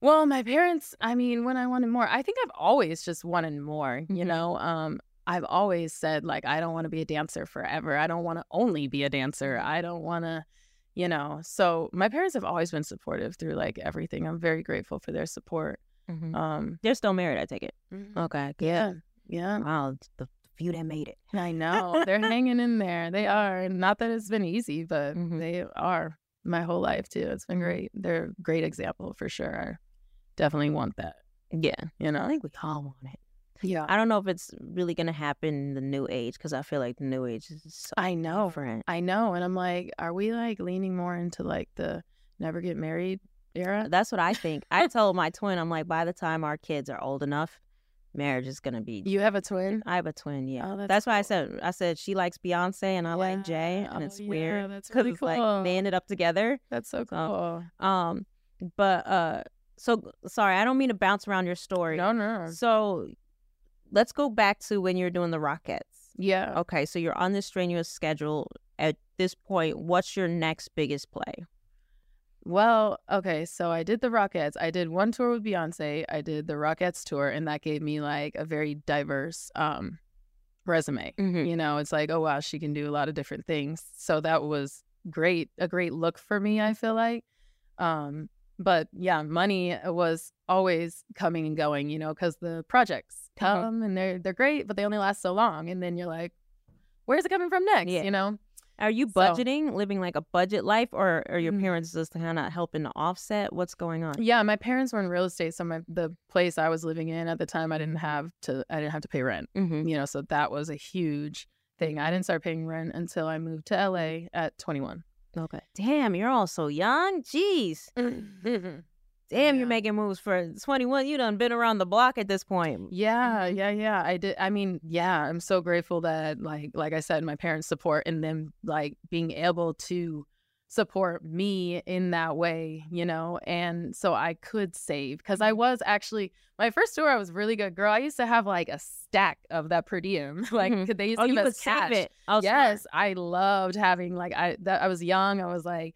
Well, my parents, I mean, when I wanted more, I think I've always just wanted more, you know? Um, I've always said, like, I don't want to be a dancer forever. I don't want to only be a dancer. I don't want to, you know. So my parents have always been supportive through like everything. I'm very grateful for their support. Um, They're still married, I take it. Mhm. Okay. yeah, yeah. Wow, the few that made it. I know. They're hanging in there. They are. Not that it's been easy, but mm-hmm. they are my whole life too. It's been great. They're a great example for sure. I definitely want that. Yeah. You know? I think we all want it. Yeah. I don't know if it's really gonna happen in the new age because I feel like the new age is so I know. different. I know. And I'm like, are we like leaning more into like the never get married era? That's what I think. I told my twin, I'm like, by the time our kids are old enough, marriage is gonna be. You have a twin? I have a twin. Yeah. Oh, that's that's why I said I said she likes Beyonce and I like Jay, and Oh, it's yeah, weird because really it's like they ended up together. That's so cool. Um, but uh, so sorry, I don't mean to bounce around your story. No, no. So let's go back to when you're doing the Rockettes. Yeah. Okay, so you're on this strenuous schedule. At this point, what's your next biggest play? Well, okay, so I did the Rockettes. I did one tour with Beyonce. I did the Rockettes tour, and that gave me like a very diverse um resume. You know, it's like, oh wow, she can do a lot of different things. So that was great, a great look for me, I feel like. Um, but yeah, money was always coming and going, you know, because the projects come and they're they're great, but they only last so long. And then you're like, where's it coming from next? You know? Are you So- budgeting, living like a budget life, or are your parents just kind of helping to offset? What's going on? Yeah, my parents were in real estate, so my the place I was living in at the time, I didn't have to I didn't have to pay rent. Mm-hmm. You know, so that was a huge thing. I didn't start paying rent until I moved to LA at 21. Okay. Damn, you're all so young. Jeez. Damn, you're making moves for 21. You done been around the block at this point. Yeah, yeah, yeah. I did. I mean, yeah, I'm so grateful that, like, like I said, my parents' support and them like being able to support me in that way, you know. And so I could save because I was actually my first tour. I was really good, girl. I used to have like a stack of that per diem, like Mhm. they used Oh, to give could us save cash. it. Oh, yes, I loved having like I that I was young. I was like.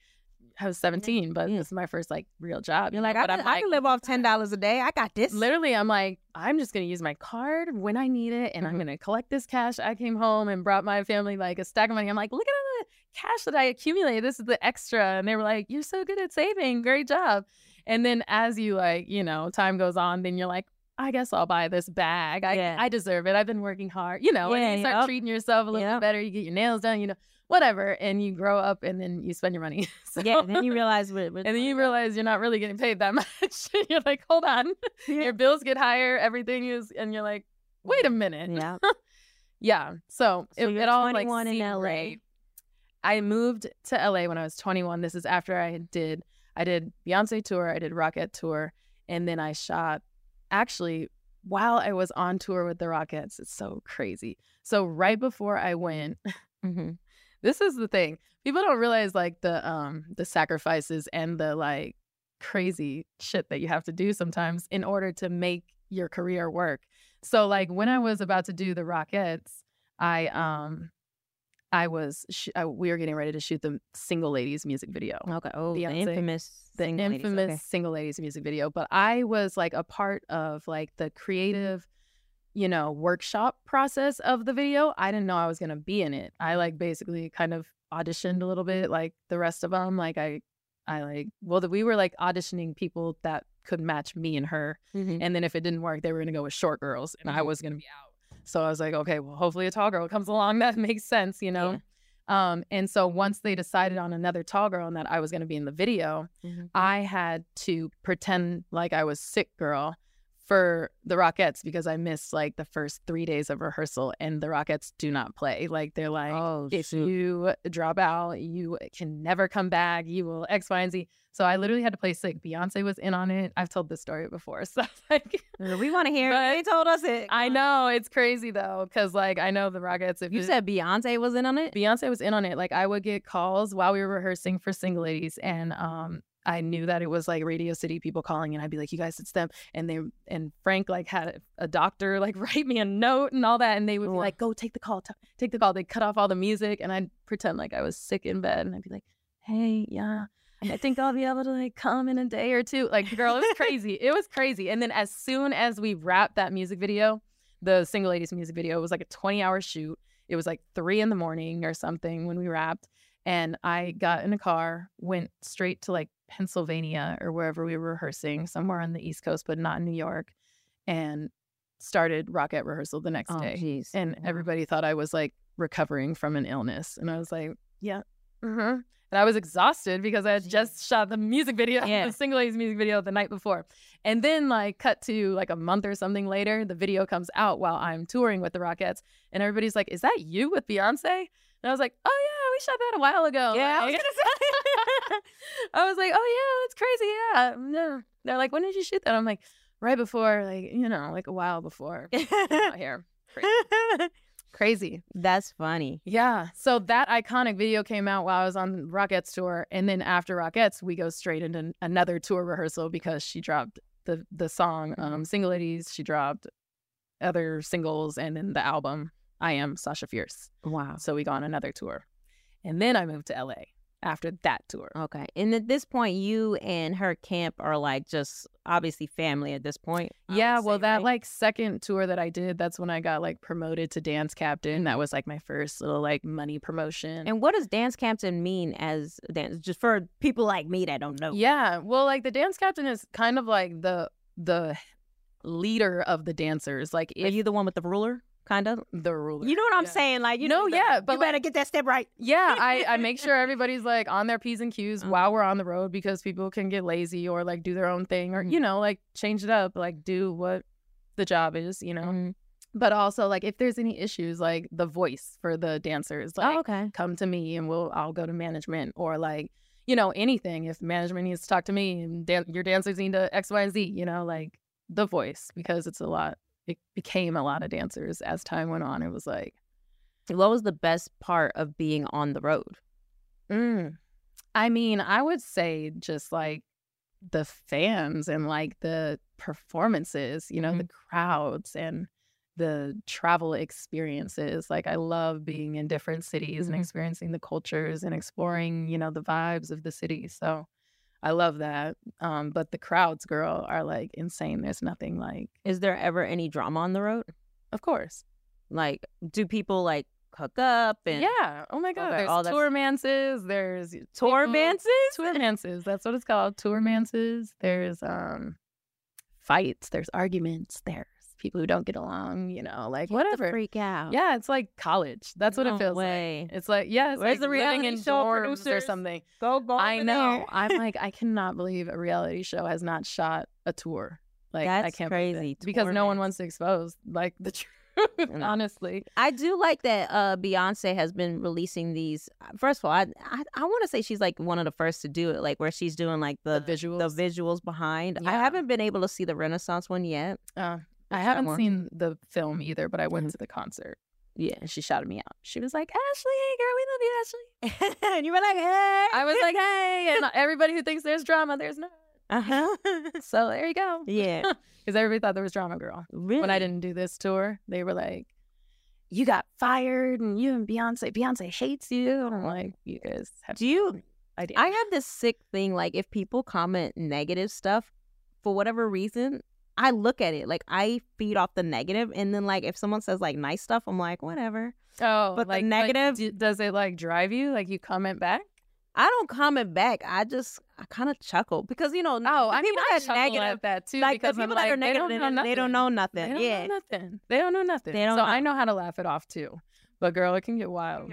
I was 17, but this is my first like real job. You're you like, know? I, but can, I can live off $10 a day. I got this. Literally, I'm like, I'm just gonna use my card when I need it, and Mm-hmm. I'm gonna collect this cash. I came home and brought my family like a stack of money. I'm like, look at all the cash that I accumulated. This is the extra, and they were like, you're so good at saving. Great job. And then as you like, you know, time goes on, then you're like. I guess I'll buy this bag. I Yeah. I deserve it. I've been working hard. You know, Yeah, and you start yup. treating yourself a little Yup. bit better. You get your nails done, you know, whatever. And you grow up and then you spend your money. So- Yeah, and then you realize what, and then you realize you're not really getting paid that much. you're like, hold on. Your bills get higher, everything is, and you're like, wait a minute. Yeah. yeah. So, So it, it all like 21 in LA. right. I moved to LA when I was 21. This is after I did I did Beyonce tour, I did Rocket tour, and then I shot actually while I was on tour with the Rockettes. It's so crazy. So right before I went, Mm-hmm. This is the thing. People don't realize like the um the sacrifices and the like crazy shit that you have to do sometimes in order to make your career work. So like when I was about to do the Rockettes, I um I was sh- I, we were getting ready to shoot the Single Ladies music video. Okay. Oh, the infamous the Single Ladies, infamous okay. Single Ladies music video. But I was like a part of like the creative, you know, workshop process of the video. I didn't know I was gonna be in it. I like basically kind of auditioned a little bit, like the rest of them. Like I, I like well, we were like auditioning people that could match me and her. Mhm. And then if it didn't work, they were gonna go with short girls, and I Mhm. was gonna be out. So I was like, okay, well, hopefully a tall girl comes along that makes sense, you know. Um, and so once they decided on another tall girl and that I was gonna be in the video, Mhm. I had to pretend like I was sick girl for the Rockettes because I missed like the first three days of rehearsal and the Rockettes do not play. Like they're like, Oh, if shoot. you drop out, you can never come back. You will X, Y, and Z. So I literally had to play sick. Beyonce was in on it. I've told this story before. So like We want to hear. it. They told us it. I know it's crazy though, because like I know the Rockettes If You it- said Beyonce was in on it. Beyonce was in on it. Like I would get calls while we were rehearsing for Single Ladies, and um, I knew that it was like Radio City people calling, and I'd be like, "You guys, it's them." And they and Frank like had a, doctor like write me a note and all that, and they would be like, "Go take the call, t- take the call." They cut off all the music, and I'd pretend like I was sick in bed, and I'd be like, "Hey, yeah." I think I'll be able to like come in a day or two. Like, girl, it was crazy. it was crazy. And then as soon as we wrapped that music video, the single ladies music video, it was like a 20 hour shoot. It was like three in the morning or something when we wrapped. And I got in a car, went straight to like Pennsylvania or wherever we were rehearsing, somewhere on the East Coast, but not in New York, and started Rocket rehearsal the next Oh, day. jeez. And everybody thought I was like recovering from an illness. And I was like, yeah. Mm-hmm. And I was exhausted because I had just shot the music video, Yeah. the single ladies music video the night before. And then like cut to like a month or something later, the video comes out while I'm touring with the Rockettes. And everybody's like, is that you with Beyonce? And I was like, oh yeah, we shot that a while ago. Yeah, I was Like- I was like, oh yeah, that's crazy. Yeah. No. They're like, when did you shoot that? I'm like, right before, like, you know, like a while before. my hair. Crazy. Crazy. That's funny. Yeah. So that iconic video came out while I was on Rockettes tour. And then after Rockettes, we go straight into another tour rehearsal because she dropped the the song um Single Ladies. She dropped other singles and then the album I Am Sasha Fierce. Wow. So we go on another tour. And then I moved to LA after that tour. Okay. And at this point, you and her camp are like just obviously family at this point. I Yeah, well, say, that right? like second tour that I did, that's when I got like promoted to dance captain. That was like my first little like money promotion. And what does dance captain mean as dance? Just for people like me that don't know. Yeah, well, like the dance captain is kind of like the the leader of the dancers. Like, Are you the one with the ruler? Kind of. the ruler? You know what I'm Yeah. saying? Like, you No, know, yeah, but you better get that step right. Yeah, I, I make sure everybody's like on their P's and Q's Mm. while we're on the road because people can get lazy or like do their own thing or, Mm. you know, like change it up, like do what the job is, you know. Mhm. But also like if there's any issues, like the voice for the dancers, like Oh, okay. come to me and we'll I'll go to management or like, you know, anything. If management needs to talk to me and dan- your dancers need to X, Y, and Z, you know, like the voice because it's a lot. It became a lot of dancers as time went on. It was like What was the best part of being on the road? Mm. I mean, I would say just like the fans and like the performances, you know, the crowds and the travel experiences. Like, I love being in different cities and Mhm. experiencing the cultures and exploring, you know, the vibes of the city. So I love that. Um, but the crowds, girl, are like insane. There's nothing like, Is there ever any drama on the road? of course. Like, do people like hook up and Yeah. Oh my God. There's all tour mances. There's tour dances? Tour mances. That's what it's called. Tour mances. There's um fights. There's arguments. There's people who don't get along. You know, like the whatever. freak out. Yeah, it's like college. That's what No it feels way. like. It's like yeah, it's Where's like the living reality in show dorms or something. Go go. I know. there. I'm like, I cannot believe a reality show has not shot a tour. Like I can't believe it. crazy. because no one wants to expose like the truth. Honestly, I do like that uh Beyonce has been releasing these. First of all, I I, I want to say she's like one of the first to do it, like where she's doing like the, visuals. the visuals behind. I haven't been able to see the Renaissance one yet. uh, I haven't one? seen the film either, but I went to the concert. Yeah, and she shouted me out. She was like, Ashley, hey girl, we love you, Ashley. and you were like, hey. I was like, hey, and everybody who thinks there's drama, there's not. Uh huh. So there you go. yeah. Because everybody thought there was drama, girl. Really? When I didn't do this tour, they were like, you got fired and you and Beyonce, Beyonce hates you. And I'm like, you guys have Do you? idea. I have this sick thing. Like, if people comment negative stuff for whatever reason, I look at it like I feed off the negative, and then like if someone says like nice stuff, I'm like whatever. oh, but the like, negative- d- does it like drive you? Like you comment back? I don't comment back. I just I kind of chuckle because you know, Oh, I mean, people I that chuckle negative at that too like the because I'm people that are like, they negative, don't know they don't know nothing. They don't yeah, know nothing. They don't know nothing. They don't so know. I know how to laugh it off too. But girl, it can get wild.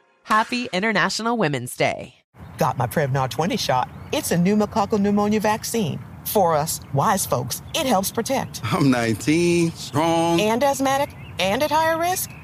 Happy International Women's Day. Got my Prevnar 20 shot. It's a pneumococcal pneumonia vaccine. For us, wise folks, it helps protect. I'm 19, strong. And asthmatic and at higher risk?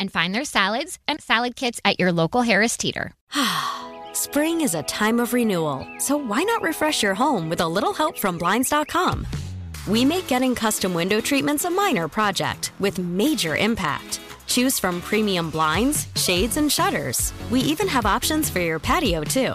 and find their salads and salad kits at your local Harris Teeter. Spring is a time of renewal, so why not refresh your home with a little help from Blinds.com? We make getting custom window treatments a minor project with major impact. Choose from premium blinds, shades, and shutters. We even have options for your patio, too.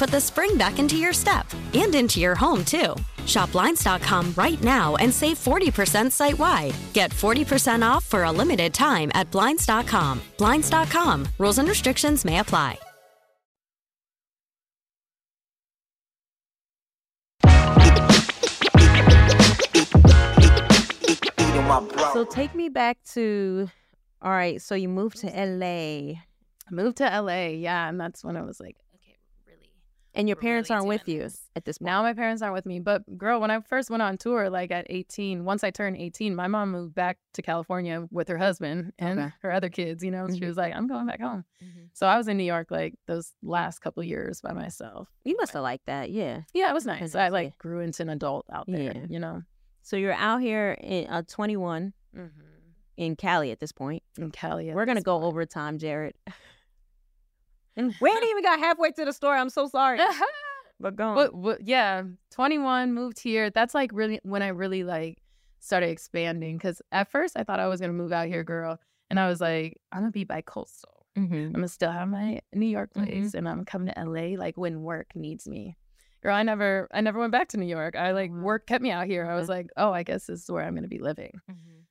put the spring back into your step and into your home, too. Shop Blinds.com right now and save 40% site wide. Get 40% off for a limited time at Blinds.com. Blinds.com. Rules and restrictions may apply. Eating my bro. So take me back to, all right. So you moved to LA, Moved to LA, yeah, and that's when I was like, okay, really. And your parents really aren't with you this. at this point. Now my parents aren't with me, but girl, when I first went on tour, like at 18, once I turned 18, my mom moved back to California with her husband and Okay. her other kids. You know, she Mhm. was like, "I'm going back home." Mhm. So I was in New York like those last couple years by myself. You must have liked that, yeah. Yeah, it was nice. I like grew into an adult out there. Yeah. You know. So you're out here in uh, 21, Mm-hmm. in Cali at this point. In Cali, we're gonna go over time, Jared. we ain't even got halfway to the story. I'm so sorry. but go on. But, but yeah, 21, moved here. That's like really when I really like started expanding. Cause at first I thought I was gonna move out here, girl. And I was like, I'm gonna be bi coastal. Mm-hmm. I'm gonna still have my New York place and I'm coming to LA like when work needs me. Girl, I never I never went back to New York. I like work kept me out here. I was like, oh, I guess this is where I'm gonna be living.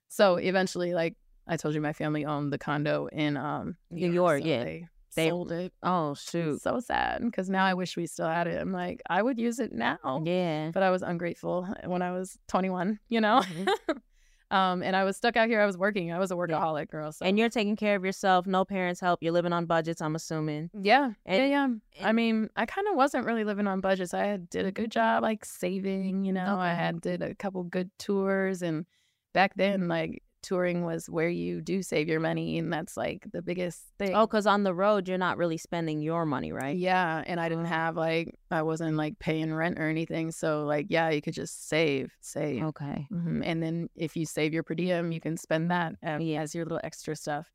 So eventually, like I told you, my family owned the condo in um New York, so yeah. They, They- sold it. Oh shoot. So sad because now I wish we still had it. I'm like, I would use it now. Yeah. But I was ungrateful when I was 21, you know? um, and I was stuck out here. I was working. I was a workaholic girl. So. And you're taking care of yourself, no parents help. You're living on budgets, I'm assuming. Yeah, And- yeah, yeah. I mean, I kind of wasn't really living on budgets. I had, did a good job, like saving. You know, I had did a couple good tours, and back then, like touring was where you do save your money, and that's like the biggest thing. Oh, because on the road you're not really spending your money, right? Yeah, and I didn't have like I wasn't like paying rent or anything, so like yeah, you could just save, save. Okay. hmm And then if you save your per diem, you can spend that um, as your little extra stuff.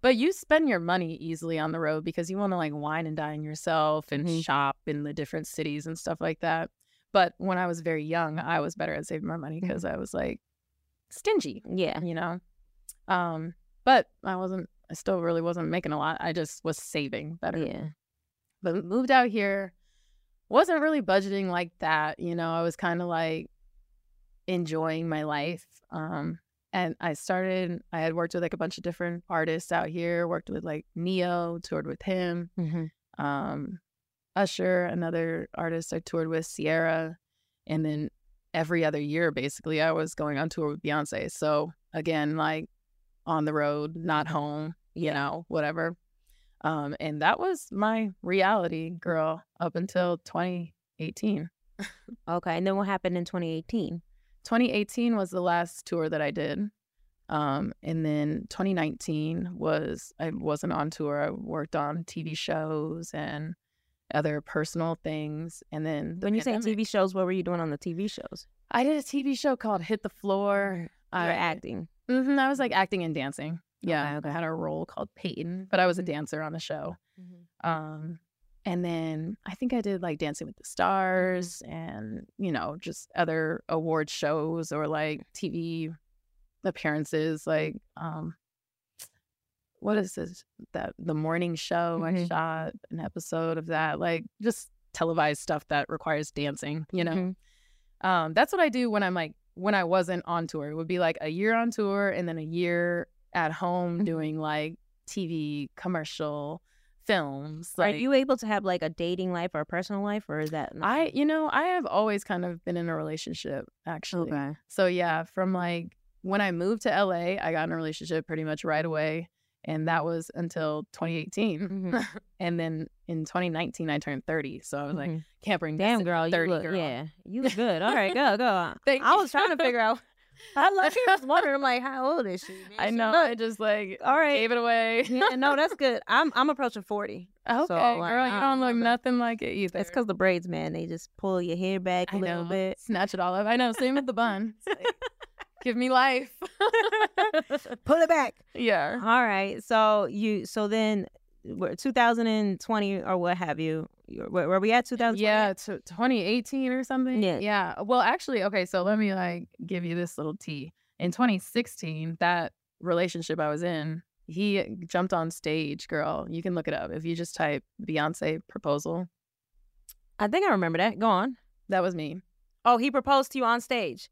But you spend your money easily on the road because you want to like wine and dine yourself and shop in the different cities and stuff like that. But when I was very young, I was better at saving my money because I was like stingy. Yeah. You know? Um, but I wasn't I still really wasn't making a lot. I just was saving better. Yeah. But moved out here, wasn't really budgeting like that. You know, I was kind of like enjoying my life. Um, and I started, I had worked with like a bunch of different artists out here, worked with like Ne-Yo, toured with him. Mm-hmm. Um, Usher, another artist I toured with, Ciara. And then every other year, basically, I was going on tour with Beyonce. So again, like on the road, not home, you know, whatever. Um, and that was my reality, girl, up until 2018. Okay. And then what happened in 2018? 2018 was the last tour that I did. Um, and then 2019 was I wasn't on tour. I worked on TV shows and other personal things. And then the When you say TV shows, what were you doing on the TV shows? I did a TV show called Hit the Floor. You're I, acting. hmm I was like acting and dancing. Yeah, Okay, I had a role called Peyton, but I was a dancer on the show. Mm-hmm. Um, and then I think I did like Dancing with the Stars and you know just other award shows or like TV appearances. Like um, what is this? That the morning show I Mhm. shot an episode of that. Like just televised stuff that requires dancing. You know, Mhm. um, that's what I do when I'm like when I wasn't on tour. It would be like a year on tour and then a year at home doing like TV commercial films. like, Are you able to have like a dating life or a personal life, or is that? I, you know, I have always kind of been in a relationship actually. Okay. So yeah, from like when I moved to LA, I got in a relationship pretty much right away. And that was until 2018. Mm-hmm. and then in 2019, I turned 30. So I was like, Mhm. can't bring Damn, this girl, you look girl. yeah, you look good. All right, go go. Thank I you. was trying to figure out. I love you. was wondering, I'm like, how old is she? man? I She know. look- I just like All right. gave it away. yeah, no, that's good. I'm I'm approaching forty. Okay, So, like, girl, you don't look nothing like it either. It's because the braids, man. They just pull your hair back a I little know. bit. Snatch it all up. I know. Same with the bun. Like, give me life. Pull it back. yeah. All right. So you so then we're 2020 or what have you? Where, where we at? 2020. Yeah, t- 2018 or something. Yeah. Yeah. Well, actually, okay, so let me like give you this little tea. In 2016, that relationship I was in, he jumped on stage, girl. You can look it up. If you just type Beyonce proposal, I think I remember that. Go on. that was me. Oh, he proposed to you on stage.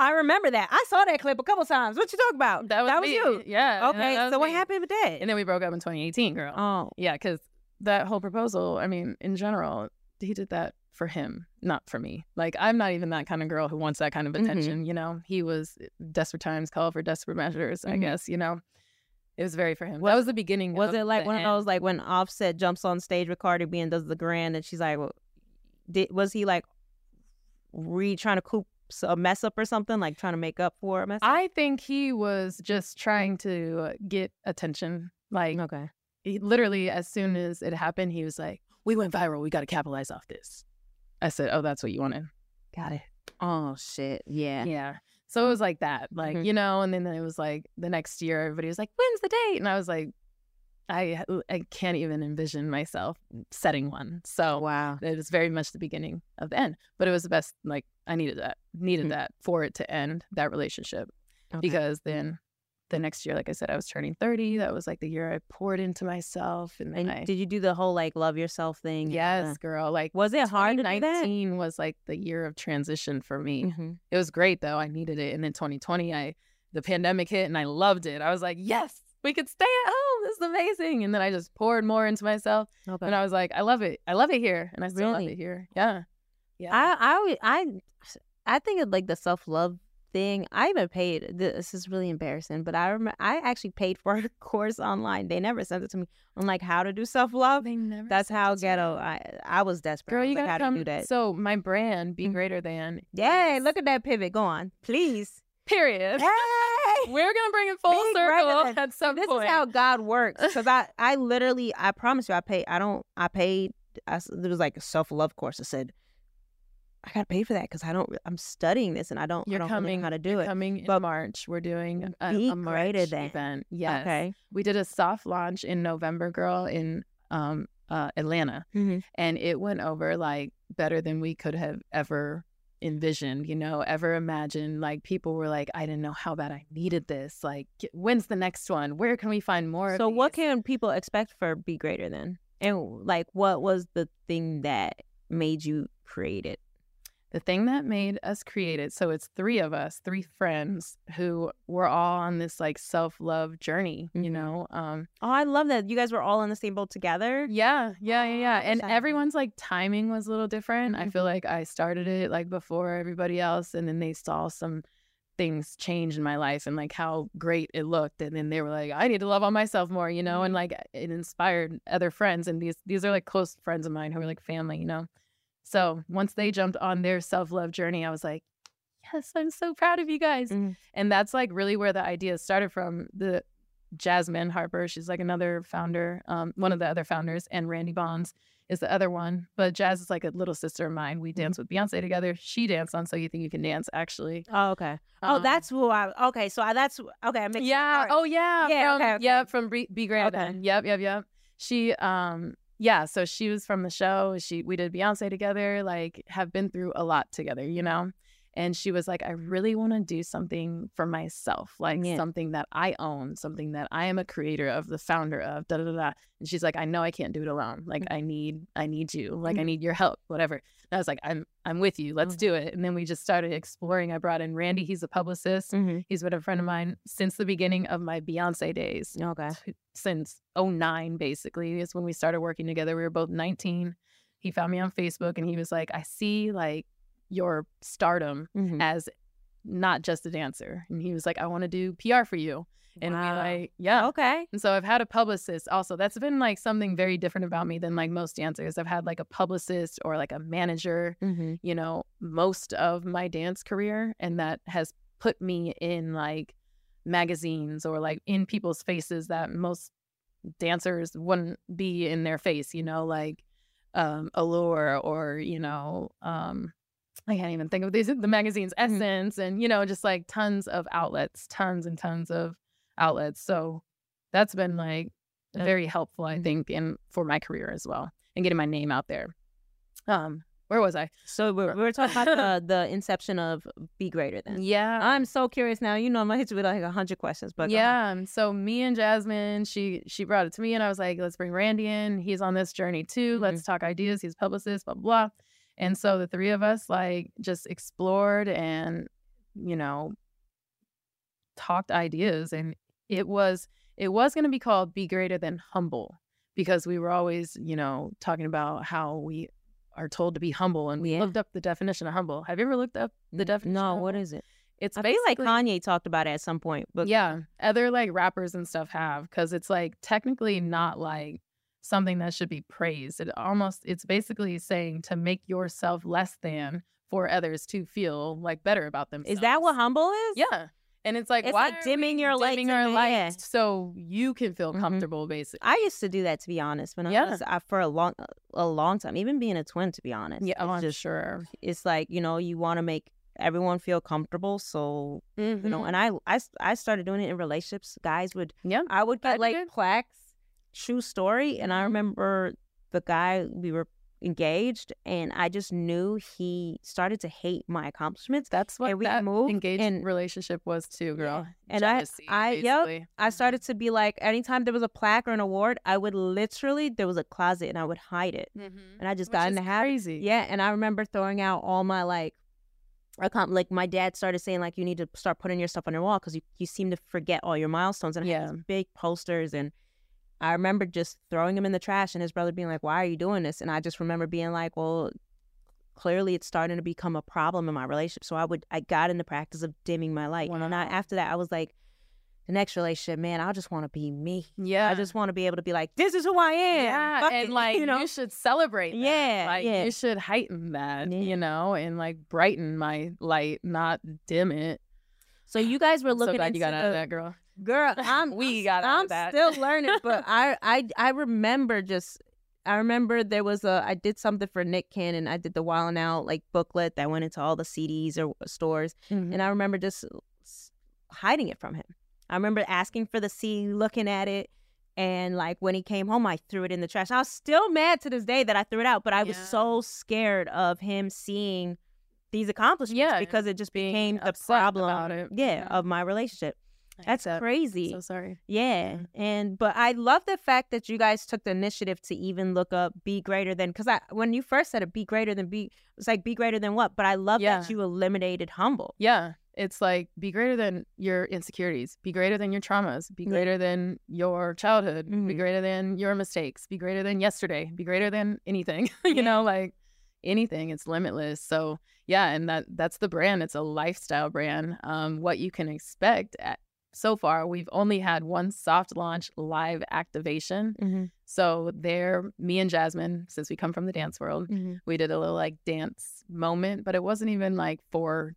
I remember that. I saw that clip a couple times. What you talk about? That was, that me. you. Yeah. Okay. was So what happened with that? And then we broke up in 2018, girl. oh. Yeah, because that whole proposal, I mean, in general, he did that for him, not for me. Like, I'm not even that kind of girl who wants that kind of Mhm. attention, you know? He was desperate times call for desperate measures, I Mhm. guess, you know? It was very for him. Was- that was the beginning. Was it like one of those like when Offset jumps on stage with Cardi B and does the grand and she's like, well, did was he like re trying to coop a mess up or something like trying to make up for a mess? Up? I think he was just trying to get attention. Like, okay. he, literally, as soon as it happened, he was like, we went viral. We got to capitalize off this. I said, oh, that's what you wanted. Got it. Oh shit. Yeah. Yeah. So it was like that, like Mhm. you know, and then it was like the next year, everybody was like, "When's the date?" And I was like, I I can't even envision myself setting one. So wow, it was very much the beginning of the end, but it was the best. Like I needed that, needed Mm. that for it to end that relationship, Okay. because then the next year, like I said, I was turning thirty. That was like the year I poured into myself, and, And I, did you do the whole like love yourself thing? Yes, Uh, girl. Like, was it hard to do that? 2019 was like the year of transition for me. Mhm. It was great though. I needed it. And then 2020, I the pandemic hit and I loved it. I was like, yes, we could stay at home. This is amazing. And then I just poured more into myself. Okay. And I was like, I love it. I love it here. And I still love it here. Yeah. Yeah. I I I I think of like the self love thing. I even paid. This is really embarrassing, but I remember I actually paid for a course online. They never sent it to me on like how to do self love. They never. That's how ghetto. I I was desperate. Girl, was you like, gotta how come. to do that. So my brand, be Mhm. greater than. Yay! Look at that pivot. Go on, please. Period. Hey, We're gonna bring it full Be circle at some this point. is how God works. Because I I literally I promise you I paid. I don't. I paid. I, there was like a self love course. I said. I gotta pay for that because I don't. I'm studying this and I don't. You're don't really know coming. how to do it. Coming in March, we're doing a, Be a March greater than. event. Yes. Okay. We did a soft launch in November, girl, in um uh, Atlanta, Mhm. and it went over like better than we could have ever envisioned. You know, ever imagined. Like people were like, I didn't know how bad I needed this. Like, when's the next one? Where can we find more? So what these?" can people expect for Be Greater then? And like what was the thing that made you create it? The thing that made us create it so it's three of us three friends who were all on this like self-love journey you Mhm. know um Oh, I love that you guys were all in the same boat together. yeah yeah yeah yeah and everyone's like timing was a little different i feel Mhm. like i started it like before everybody else and then they saw some things change in my life and like how great it looked and then they were like i need to love on myself more you know and like it inspired other friends and these these are like close friends of mine who are like family you know so once they jumped on their self-love journey i was like yes i'm so proud of you guys Mhm. and that's like really where the idea started from the jasmine harper she's like another founder um, one of the other founders and randy bonds is the other one but jazz is like a little sister of mine we dance with beyonce together she danced on so you think you can dance actually Oh, okay. oh, Um, that's who I. Okay, so I, that's okay. I mixed it up. yeah. Right. Oh yeah. Yeah, From, okay, okay. Yep. From B, Be Great. Okay. Yep. Yep. Yep. She. Um. Yeah. So she was from the show. She. We did Beyonce together. Like, have been through a lot together. You know. And she was like, I really want to do something for myself, like Yeah. something that I own, something that I am a creator of, the founder of, da da da. da. And she's like, I know I can't do it alone. Like, Mm-hmm. I need, I need you. Like, I need your help, whatever. And I was like, I'm, I'm with you. Mm. Let's do it. And then we just started exploring. I brought in Randy. He's a publicist. Mhm. He's been a friend of mine since the beginning of my Beyonce days. Okay. t- Since 09, basically, is when we started working together. We were both 19. He found me on Facebook and he was like, I see like your stardom Mhm. as not just a dancer. And he was like, I want to do PR for you. And we Wow. like, yeah. Okay. And so I've had a publicist also. That's been like something very different about me than like most dancers. I've had like a publicist or like a manager Mm-hmm. you know, most of my dance career. And that has put me in like magazines or like in people's faces that most dancers wouldn't be in their face, you know, like um Allure or, you know, um I can't even think of these the magazines Essence and you know just like tons of outlets, tons and tons of outlets. So that's been like very helpful I think in for my career as well and getting my name out there. Um where was I? So we're, we're talking about the the inception of Be Greater Than. Yeah. I'm so curious now. You know, I'm gonna hit you with like a hundred questions, but yeah. um, So me and Jasmine, she she brought it to me, and I was like, let's bring Randy in. He's on this journey too. Mm-hmm. Let's talk ideas. He's a publicist, blah blah. And so the three of us like just explored and you know talked ideas, and it was it was going to be called "Be Greater Than Humble" because we were always you know talking about how we are told to be humble, and we Yeah. looked up the definition of humble. Have you ever looked up the definition? No, what is it? It's I feel like basically- Kanye talked about it at some point, but yeah, other like rappers and stuff have because it's like technically not like something that should be praised. It almost it's basically saying to make yourself less than for others to feel like better about themselves. is that what humble is? Yeah, and it's like It's why like dimming your light dimming our ma- light yeah. so you can feel Mhm. comfortable. Basically, I used to do that to be honest. When I Yeah. was I, for a long a long time, even being a twin to be honest. yeah, oh, it's I'm just sure. it's like you know you want to make everyone feel comfortable. So you know, and I, I, I started doing it in relationships. Guys would yeah, I would I get like plaques, true story, and I remember the guy we were engaged, and I just knew he started to hate my accomplishments. That's what and we that moved engaged and relationship was too, girl. and Jealousy, I, I, basically. yep, I started to be like, anytime there was a plaque or an award, I would literally there was a closet and I would hide it, mm-hmm. and I just got in the habit. crazy. Yeah, and I remember throwing out all my like, accom- like my dad started saying like you need to start putting your stuff on your wall because you you seem to forget all your milestones, and I had these big posters and. I remember just throwing him in the trash and his brother being like, Why are you doing this? And I just remember being like, Well, clearly it's starting to become a problem in my relationship. So I would I got in the practice of dimming my light. And I, after that I was like, the next relationship, man, I just want to be me. Yeah. I just want to be able to be like, this is who I am. Yeah, Fuck and it," like you know. you should celebrate. That. Yeah, like yeah. you should heighten that, you know, and like brighten my light, not dim it. So you guys were I'm so looking glad you got into out of that, girl. Girl, I'm we got I'm still learning, but I I I remember just I remember there was a I did something for Nick Cannon. I did the Wild 'N Out like booklet that went into all the CDs or stores, Mm-hmm. and I remember just hiding it from him. I remember asking for the CD, looking at it, and like when he came home, I threw it in the trash. I was still mad to this day that I threw it out, but I was so scared of him seeing these accomplishments Yeah, because it just became the problem it. yeah, of my relationship. That's crazy. So sorry. Yeah, and but I love the fact that you guys took the initiative to even look up "be greater than" because I when you first said it, "be greater than," be it's like "be greater than" what? But I love Yeah. that you eliminated humble. Yeah. It's like be greater than your insecurities, be greater than your traumas, be Yeah. greater than your childhood, be Mhm. greater than your mistakes, be greater than yesterday, be greater than anything. you know, like anything, it's limitless. So yeah, and that that's the brand. It's a lifestyle brand. Um, what you can expect at so far, we've only had one soft launch live activation. Mm-hmm. So there, me and Jasmine, since we come from the dance world, Mm-hmm. we did a little like dance moment, but it wasn't even like for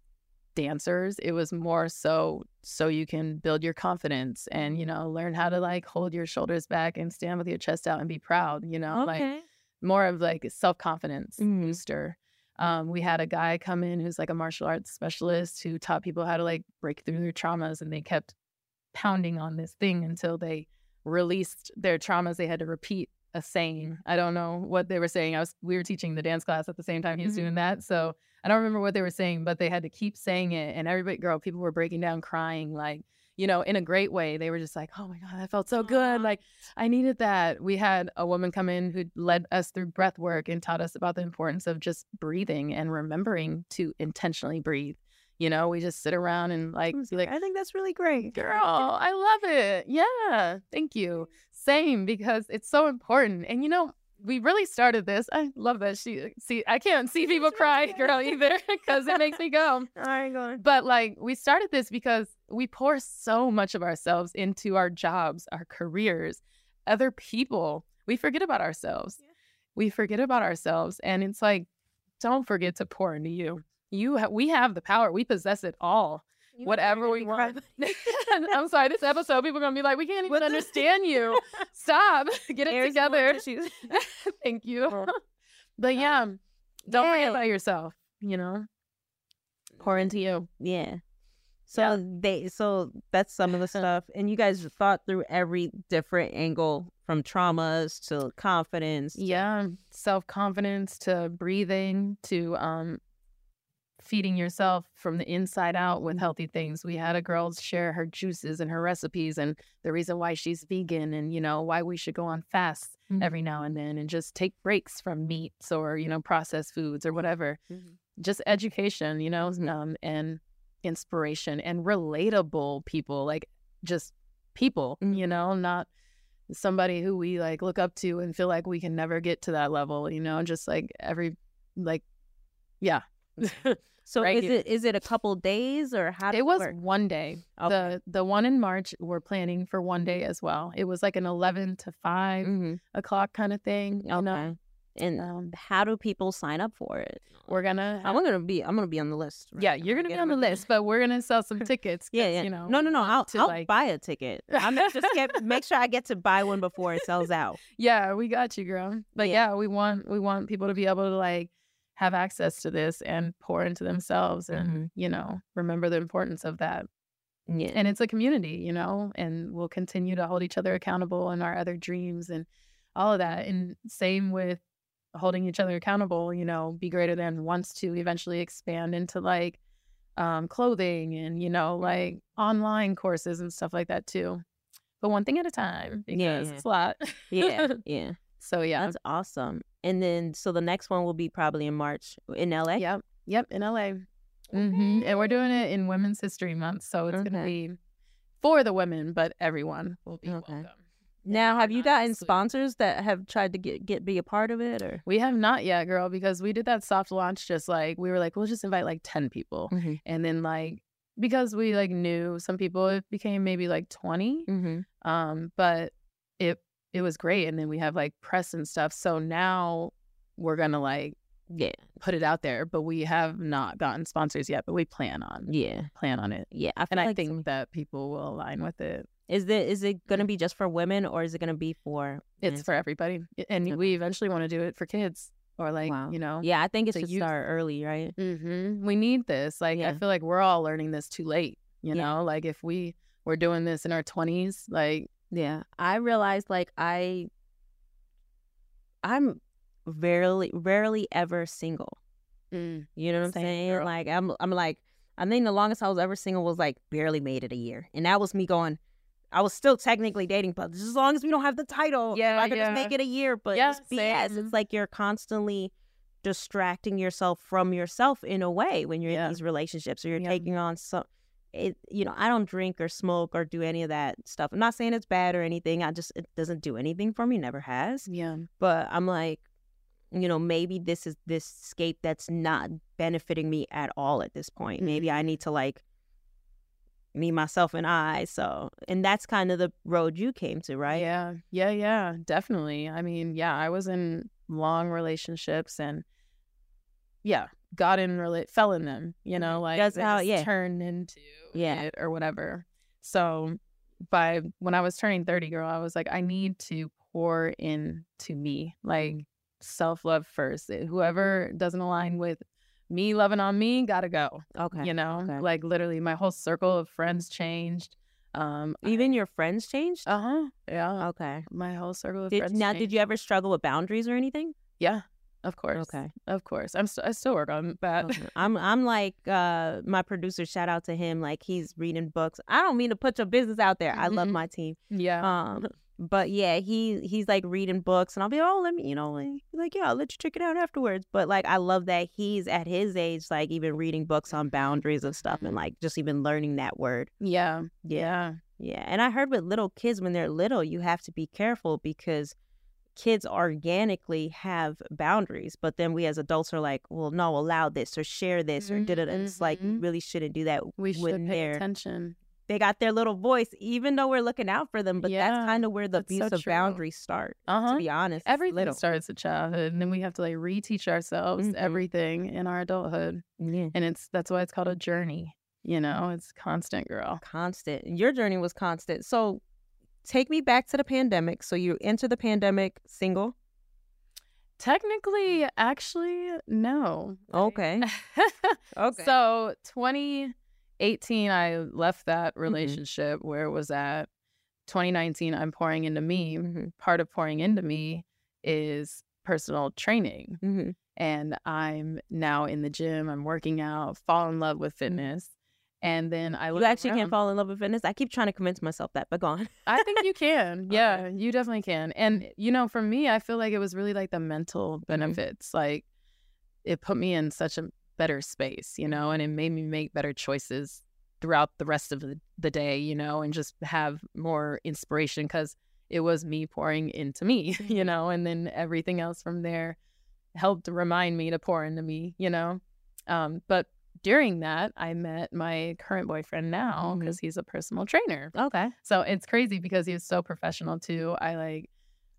dancers. It was more so so you can build your confidence and you know learn how to like hold your shoulders back and stand with your chest out and be proud. You know, Okay. like more of like self confidence Mhm. booster. Um, we had a guy come in who's like a martial arts specialist who taught people how to like break through their traumas, and they kept pounding on this thing until they released their traumas. They had to repeat a saying. I don't know what they were saying. I was we were teaching the dance class at the same time he was Mhm. doing that, so I don't remember what they were saying, but they had to keep saying it, and everybody, girl, people were breaking down, crying, like you know, in a great way. They were just like, "Oh my god, that felt so good! Like I needed that." We had a woman come in who led us through breath work and taught us about the importance of just breathing and remembering to intentionally breathe. You know, we just sit around and like like, I think that's really great, girl. I love it. Yeah, thank you. Same because it's so important. And you know, we really started this. I love that she see. I can't see people cry, girl, either because it makes me go. I ain't going. But like, we started this because we pour so much of ourselves into our jobs, our careers, other people. We forget about ourselves. We forget about ourselves, and it's like, don't forget to pour into you. You, ha- we have the power. We possess it all. Whatever we want. I'm sorry. This episode, people are gonna be like, we can't even understand you. Stop. Get it together. Thank you. but yeah, don't forget about yourself. You know, pour into you. Yeah. So they so that's some of the stuff. And you guys thought through every different angle from traumas to confidence. Yeah, self confidence to breathing to um feeding yourself from the inside out with healthy things. We had a girl share her juices and her recipes and the reason why she's vegan and you know why we should go on fasts every now and then and just take breaks from meats or you know processed foods or whatever. Just education, you know, um, and inspiration and relatable people like just people, you know, not somebody who we like look up to and feel like we can never get to that level, you know, just like every like yeah. So Right is here. it is it a couple days or how? did It was work? one day. The the one in March we're planning for one day as well. It was like an eleven to 5 o'clock kind of thing. You know? Mm-hmm. And Um, how do people sign up for it? We're gonna. I'm gonna be. I'm gonna be on the list. right yeah, now. you're gonna be on the list, but we're gonna sell some tickets. Yeah, 'cause, yeah. You know, no, no, no. I'll, to, I'll like- buy a ticket. I'm just get make sure I get to buy one before it sells out. Yeah, we got you, girl. But yeah. we want we want people to be able to like have access to this and pour into themselves and Mm-hmm. you know remember the importance of that Yeah. and it's a community you know and we'll continue to hold each other accountable in our other dreams and all of that and same with holding each other accountable you know be greater than wants to eventually expand into like um clothing and you know like online courses and stuff like that too but one thing at a time because Yeah, yeah. it's a lot yeah, yeah. so yeah That's awesome. And then, so the next one will be probably in March in LA. Yep. Yep. In LA. hmm And we're doing it in Women's History Month. So it's going to be for the women, but everyone will be Okay. welcome. Now, have you gotten sponsors that have tried to get get be a part of it, or We have not yet, girl, because we did that soft launch just like we were like, we'll just invite like 10 people. Mm-hmm. And then like because we like knew some people, it became maybe like 20. Mm-hmm. Um, but it was great. And then we have like press and stuff. So now we're gonna like yeah put it out there. But we have not gotten sponsors yet, but we plan on yeah plan on it. yeah? I And I like think that people will align with it. is it is it going to be just for women, or is it going to be for? It's for everybody. And we eventually want to do it for kids or like, Wow. you know. Yeah, I think it to should youth. start early, right? hmm We need this. Like, I feel like we're all learning this too late, you Yeah. know? Like, if we were doing this in our 20s, like, Yeah, I realized like I, I'm rarely, rarely ever single. mm, You know what I'm saying? girl. Like I'm, I'm like, I think the longest I was ever single was like barely made it a year, and that was me going. I was still technically dating, but just as long as we don't have the title, Yeah, I could just yeah. make it a year. But Yeah, it's BS. It's like you're constantly distracting yourself from yourself in a way when you're Yeah. in these relationships, or you're Yeah. taking on some. It, you know, I don't drink or smoke or do any of that stuff. I'm not saying it's bad or anything. I just it doesn't do anything for me. Never has. yeah. But I'm like, you know, maybe this is this scape that's not benefiting me at all at this point. Maybe mm-hmm. I need to like me, myself, and I. So, and that's kind of the road you came to, right? Yeah. Yeah. Yeah. Definitely. I mean, yeah, I was in long relationships and, yeah, got in, rela- fell in them, you know, like, That's how- just yeah. turned into Yeah. it or whatever. So, by when I was turning 30, girl, I was like, I need to pour into me, like self love first. Whoever doesn't align with me loving on me, gotta go. Okay. You know, okay. like literally my whole circle of friends changed. Um, Even your friends changed. uh huh. Yeah. Okay. My whole circle of Did, friends. now, changed. did you ever struggle with boundaries or anything? Yeah, of course. Okay. Of course. I'm st- I still work on that. Okay. I'm I'm like uh my producer. Shout out to him. Like he's reading books. I don't mean to put your business out there. I love Mhm. my team. yeah. Um, but yeah, he he's like reading books, and I'll be oh let me you know like, like yeah I'll let you check it out afterwards. But like I love that he's at his age like even reading books on boundaries and stuff, and like just even learning that word. Yeah. Yeah. Yeah, and I heard with little kids when they're little, you have to be careful because kids organically have boundaries, but then we as adults are like, well, no, allow this or share this or did it. It's like you Mhm. really shouldn't do that We should pay they're attention. they got their little voice, even though we're looking out for them. But Yeah, that's kind of where the that's so of boundaries start. Uh To be honest, Everything little. starts at childhood, and then we have to like reteach ourselves Mhm. everything in our adulthood, Yeah. and it's that's why it's called a journey. You know, it's constant, girl. constant. Your journey was constant. So take me back to the pandemic. So you enter the pandemic single. Technically, actually, no. Okay. Okay. So 2018, I left that Mm-hmm. relationship where it was at. 2019, I'm pouring into me. Mm-hmm. Part of pouring into me is personal training. Mm-hmm. And I'm now in the gym. I'm working out, fall in love with fitness. And then I You actually around. can't fall in love with fitness. I keep trying to convince myself that, but go on. I think you can. Yeah, you definitely can. And you know, for me, I feel like it was really like the mental Mm-hmm. benefits. Like it put me in such a better space, you Mm-hmm. know, and it made me make better choices throughout the rest of the, the day, you know, and just have more inspiration because it was me pouring into me, Mm-hmm. you know, and then everything else from there helped remind me to pour into me, you know. Um, but during that, I met my current boyfriend now Mm-hmm. because he's a personal trainer. Okay. So it's crazy because he was so professional too. I like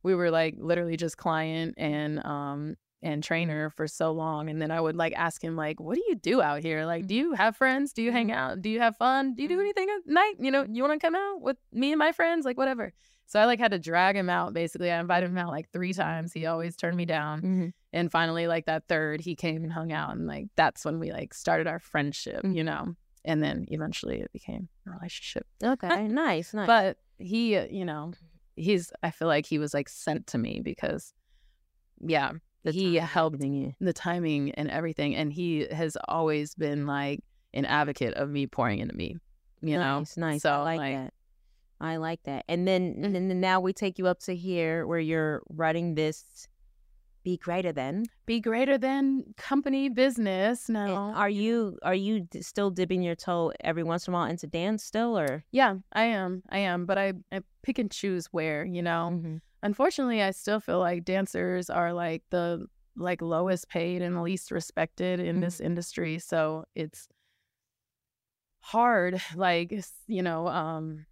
we were like literally just client and um and trainer for so long and then I would like ask him like what do you do out here? Like do you have friends? Do you hang out? Do you have fun? Do you do anything at night? You know, you want to come out with me and my friends? Like whatever. So I like had to drag him out basically. I invited him out like 3 times. He always turned me down. Mm-hmm. And finally, like that third, he came and hung out, and like that's when we like started our friendship, Mm-hmm. you know. And then eventually it became a relationship. Okay, nice, nice. But he, uh, you know, he's. I feel like he was like sent to me because, yeah, he helped the timing and everything, and he has always been like an advocate of me pouring into me. You know, nice, nice. So I like, that. I like that. And then, and then now we take you up to here where you're writing this. Be greater than. Be greater than company business. No, Are you are you d- still dipping your toe every once in a while into dance still, or Yeah, I am. I am. But I, I pick and choose where, you know. Mm-hmm. Unfortunately, I still feel like dancers are like the like lowest paid and least respected in this industry. So it's hard, like you know, um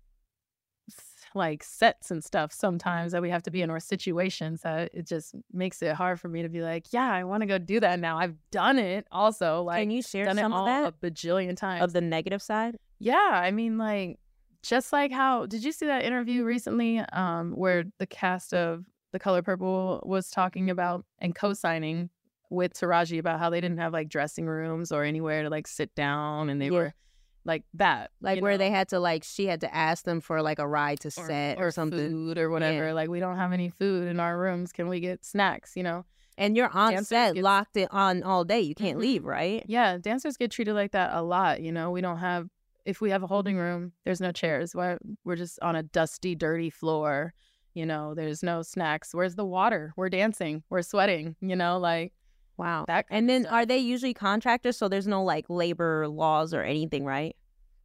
like sets and stuff sometimes that we have to be in or situations that it just makes it hard for me to be like, yeah, I want to go do that now. I've done it also. Like can you share done some it of that a bajillion times. of the negative side? Yeah, I mean, like, just like how did you see that interview recently, um, where the cast of The Color Purple was talking about and co-signing with Taraji about how they didn't have like dressing rooms or anywhere to like sit down, and they Yeah. were like that, Like where know? they had to like she had to ask them for like a ride to set or, something. food or whatever. Yeah. Like, we don't have any food in our rooms. Can we get snacks? You know. And you're on Dancers set, get- locked it on all day. You can't Mhm. leave, right? Yeah, dancers get treated like that a lot. You know, we don't have if we have a holding room, there's no chairs. Why we're just on a dusty, dirty floor. You know, there's no snacks. Where's the water? We're dancing. We're sweating. You know, like Wow. that. And then are they usually contractors? So there's no like labor laws or anything, right?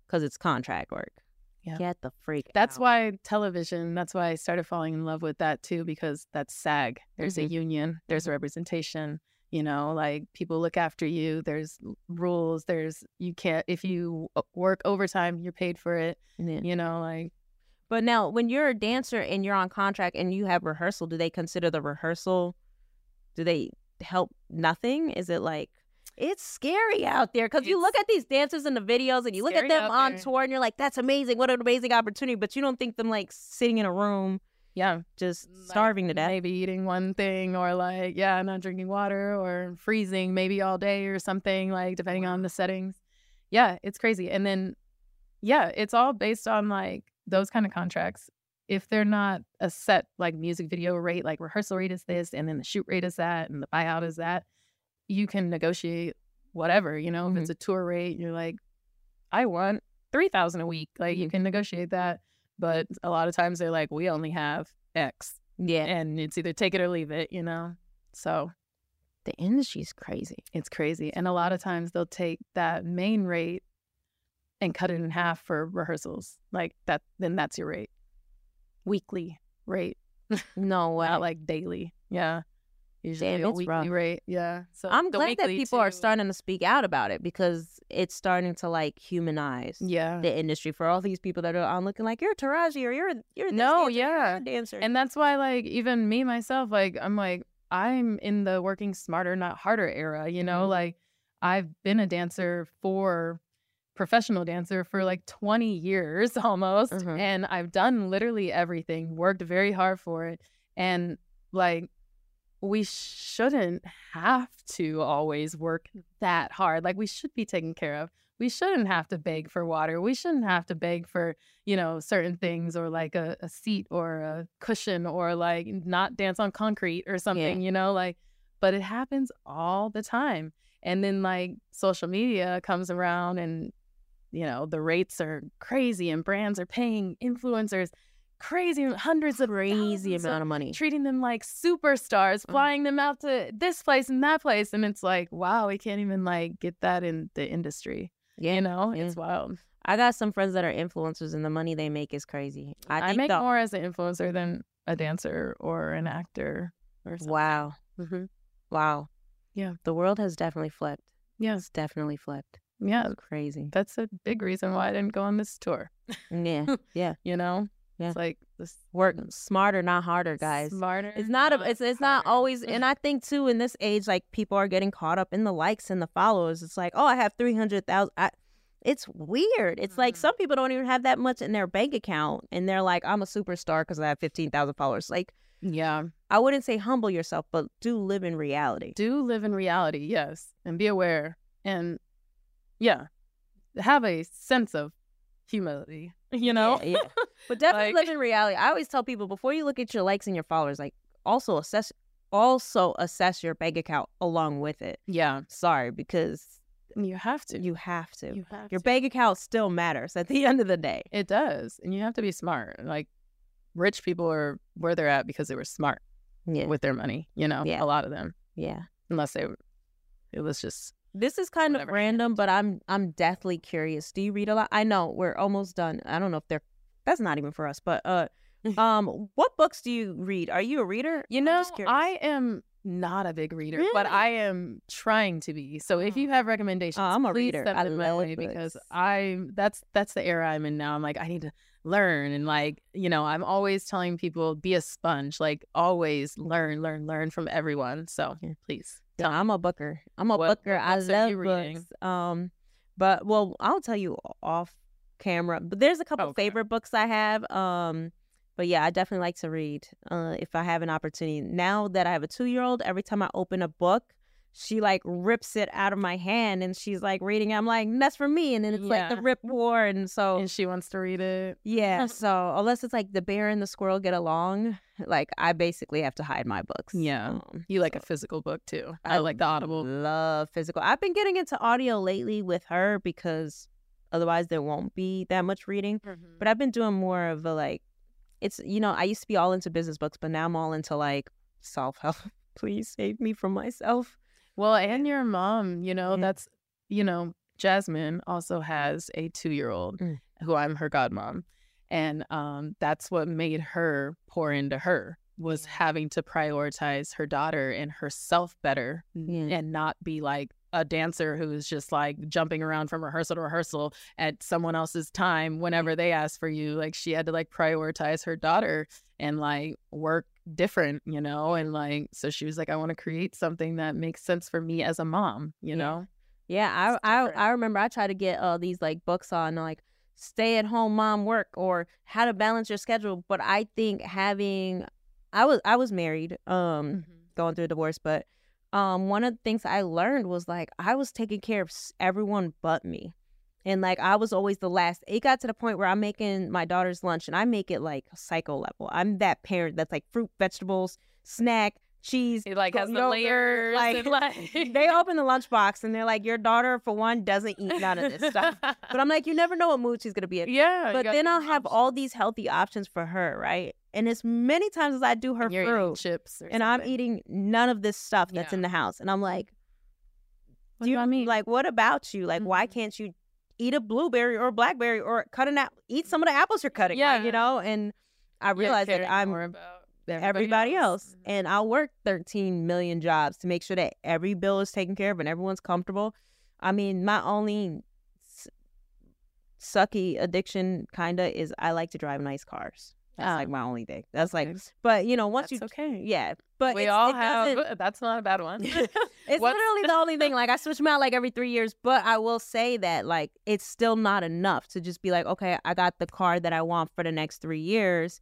Because it's contract work. Yeah. Get the freak. That's out. why television. That's why I started falling in love with that too, because that's SAG. There's a Mhm. union. There's a representation. You know, like people look after you. There's rules. There's you can't if you work overtime, you're paid for it. Yeah. You know, like But now, when you're a dancer and you're on contract and you have rehearsal, do they consider the rehearsal? Do they help nothing? Is it like it's scary out there? Because you look at these dancers in the videos and you look at them on there. tour and you're like, "That's amazing! What an amazing opportunity!" But you don't think them like sitting in a room, yeah, just starving to death. maybe eating one thing or like yeah not drinking water or freezing maybe all day or something like depending on the settings yeah it's crazy and then yeah it's all based on like those kind of contracts if they're not a set like music video rate like rehearsal rate is this and then the shoot rate is that and the buyout is that you can negotiate whatever you know if it's mm-hmm. a tour rate you're like i want 3000 a week like you mm-hmm. can negotiate that but a lot of times they're like we only have x Yeah, and it's either take it or leave it, you know? So the industry's crazy. it's crazy. And a lot of times they'll take that main rate and cut it in half for rehearsals. Like that, then that's your rate. Weekly rate, No way. not like daily. Yeah. Usually Damn, a it's weekly rough. rate. Yeah. So I'm glad that people are starting to speak out about it because it's starting to like humanize Yeah. the industry for all these people that are on looking like you're a Taraji or you're you're this No, dancer, you're yeah. dancer. And that's why, like, even me myself, like, I'm like, I'm in the working smarter, not harder era, you know? Mhm. Like, I've been a dancer for professional dancer for like 20 years almost. Mhm. And I've done literally everything, worked very hard for it. And like, we shouldn't have to always work that hard. Like, we should be taken care of. We shouldn't have to beg for water. We shouldn't have to beg for, you know, certain things or like a, a seat or a cushion or like not dance on concrete or something, you know, like, but it happens all the time. And then like social media comes around and, you know, the rates are crazy and brands are paying influencers crazy hundreds of crazy amount of money. treating them like superstars, flying them out to this place and that place. And it's like, wow, we can't even like get that in the industry. Yeah, You know, yeah. it's wild. I got some friends that are influencers and the money they make is crazy. I, I, make the- more as an influencer than a dancer or an actor or something. Wow. hmm Wow. Yeah. The world has definitely flipped. Yeah. It's definitely flipped. Yeah. It's crazy. That's a big reason why I didn't go on this tour. Yeah. Yeah. You know? Yeah. It's like this Work smarter, not harder, guys. smarter. It's not a it's it's not always and I think too in this age like people are getting caught up in the likes and the followers. It's like, "Oh, I have 300,000." It's weird. It's like mm. some people don't even have that much in their bank account and they're like, "I'm a superstar cuz I have 15,000 followers." Like Yeah. I wouldn't say humble yourself, but do live in reality. Do live in reality, yes, and be aware, and yeah, have a sense of humility. You know, Yeah, yeah. But definitely Like- live in reality. I always tell people before you look at your likes and your followers, like also assess also assess your bank account along with it. Yeah. Sorry, because you have to. You have to. You have your to. bank account still matters at the end of the day. It does, and you have to be smart. Like rich people are where they're at because they were smart Yeah. with their money. You know, Yeah. a lot of them, Yeah. unless they, it was just This is kind of random, but I'm I'm deathly curious. Do you read a lot? I know we're almost done. I don't know if they're that's not even for us, but uh um what books do you read? Are you a reader? You know, I am not a big reader, but I am trying to be. So if you have recommendations, Oh, I'm a reader. I love way because. I that's that's the era I'm in now. I'm like I need to learn and like you know I'm always telling people be a sponge, like always learn, learn, learn from everyone. So please, Yeah, I'm a booker. I'm a What- booker. what I love reading? books. Um, but well, I'll tell you off camera. But there's a couple favorite books I have. Um, but yeah, I definitely like to read. Uh, if I have an opportunity. Now that I have a two year old, every time I open a book, she like rips it out of my hand and she's like reading. it. I'm like, that's for me. And then it's like the rip war, and so and she wants to read it. yeah. So unless it's like the bear and the squirrel get along, like I basically have to hide my books. Yeah, Um, you like a physical book too. I, like the Audible. love physical. I've been getting into audio lately with her because otherwise there won't be that much reading. Mm-hmm. But I've been doing more of a like it's you know, I used to be all into business books, but now I'm all into like self help. Please save me from myself. Well, and your mom, you know, that's, you know, Jasmine also has a two year old Mm. who I'm her godmom. And um, that's what made her pour into her was having to prioritize her daughter and herself better and not be like a dancer who's just like jumping around from rehearsal to rehearsal at someone else's time whenever they ask for you. Like she had to like prioritize her daughter and like work different, you know? And like, so she was like, I want to create something that makes sense for me as a mom, you know? Yeah, I I I remember I tried to get uh these like books on like stay at home mom work or how to balance your schedule, but I think having I was I was married um going through a divorce, but um one of the things I learned was like I was taking care of everyone but me. And like I was always the last. It got to the point where I'm making my daughter's lunch and I make it like psycho level. I'm that parent that's like fruit, vegetables, snack, cheese. It like has the yogurt, layers Like, like- they open the lunchbox and they're like, Your daughter, for one, doesn't eat none of this stuff. But I'm like, you never know what mood she's gonna be in. Yeah, But then I'll have all these healthy options for her, right? And as many times as I do her you're fruit, chips and I'm eating none of this stuff that's in the house, and I'm like, What do you I mean? Mm-hmm. like what about you? Like, why can't you eat a blueberry or a blackberry or cut an apple? Eat some of the apples you're cutting, yeah, Yeah. you know. And I Yeah, realized that I'm more about everybody, else, Mm-hmm. and I'll work 13 million jobs to make sure that every bill is taken care of and everyone's comfortable. I mean, my only s- sucky addiction kinda is I like to drive nice cars. That's oh. like my only thing. That's like, but you know, once you okay, yeah. But we all have. That's not a bad one. it's literally the only thing. Like I switch them out like every three years, but I will say that like it's still not enough to just be like, okay, I got the car that I want for the next three years,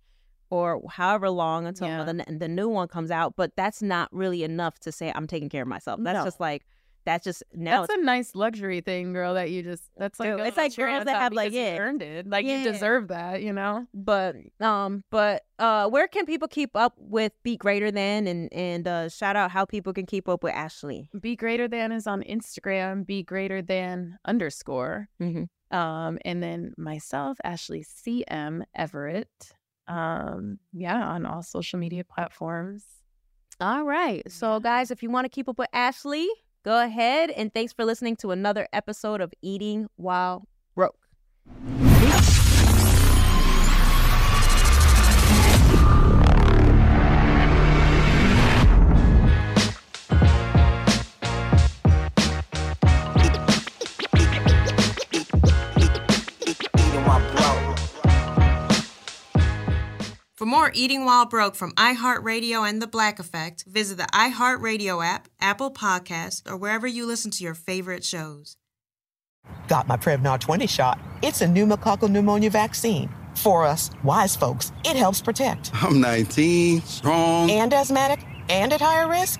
or however long until Yeah. the the new one comes out. But that's not really enough to say I'm taking care of myself. That's No. just like that's just now. That's a nice luxury thing, girl. That you just that's like oh, it's like girls that have, like, yeah. earned it. Like Yeah. you deserve that, you know. but um, but uh, where can people keep up with Be Greater Than and and uh, shout out how people can keep up with Ashley. Be greater than is on Instagram. Be greater than underscore. Mm-hmm. Um, and then myself, Ashley CM Everett. Um, yeah, on all social media platforms. All right. So, guys, if you want to keep up with Ashley, go ahead. And thanks for listening to another episode of Eating While Broke. For more Eating While Broke from iHeartRadio and The Black Effect, visit the iHeartRadio app, Apple Podcasts, or wherever you listen to your favorite shows. Got my Prevnar 20 shot. It's a pneumococcal pneumonia vaccine. For us, wise folks, it helps protect. I'm 19, strong. And asthmatic and at higher risk?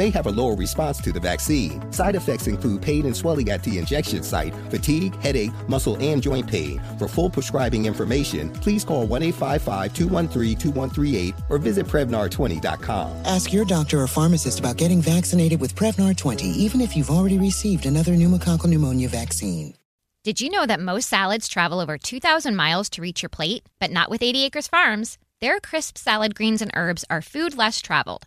may have a lower response to the vaccine. Side effects include pain and swelling at the injection site, fatigue, headache, muscle, and joint pain. For full prescribing information, please call 1 855 213 2138 or visit Prevnar20.com. Ask your doctor or pharmacist about getting vaccinated with Prevnar 20, even if you've already received another pneumococcal pneumonia vaccine. Did you know that most salads travel over 2,000 miles to reach your plate? But not with 80 Acres Farms. Their crisp salad greens and herbs are food less traveled,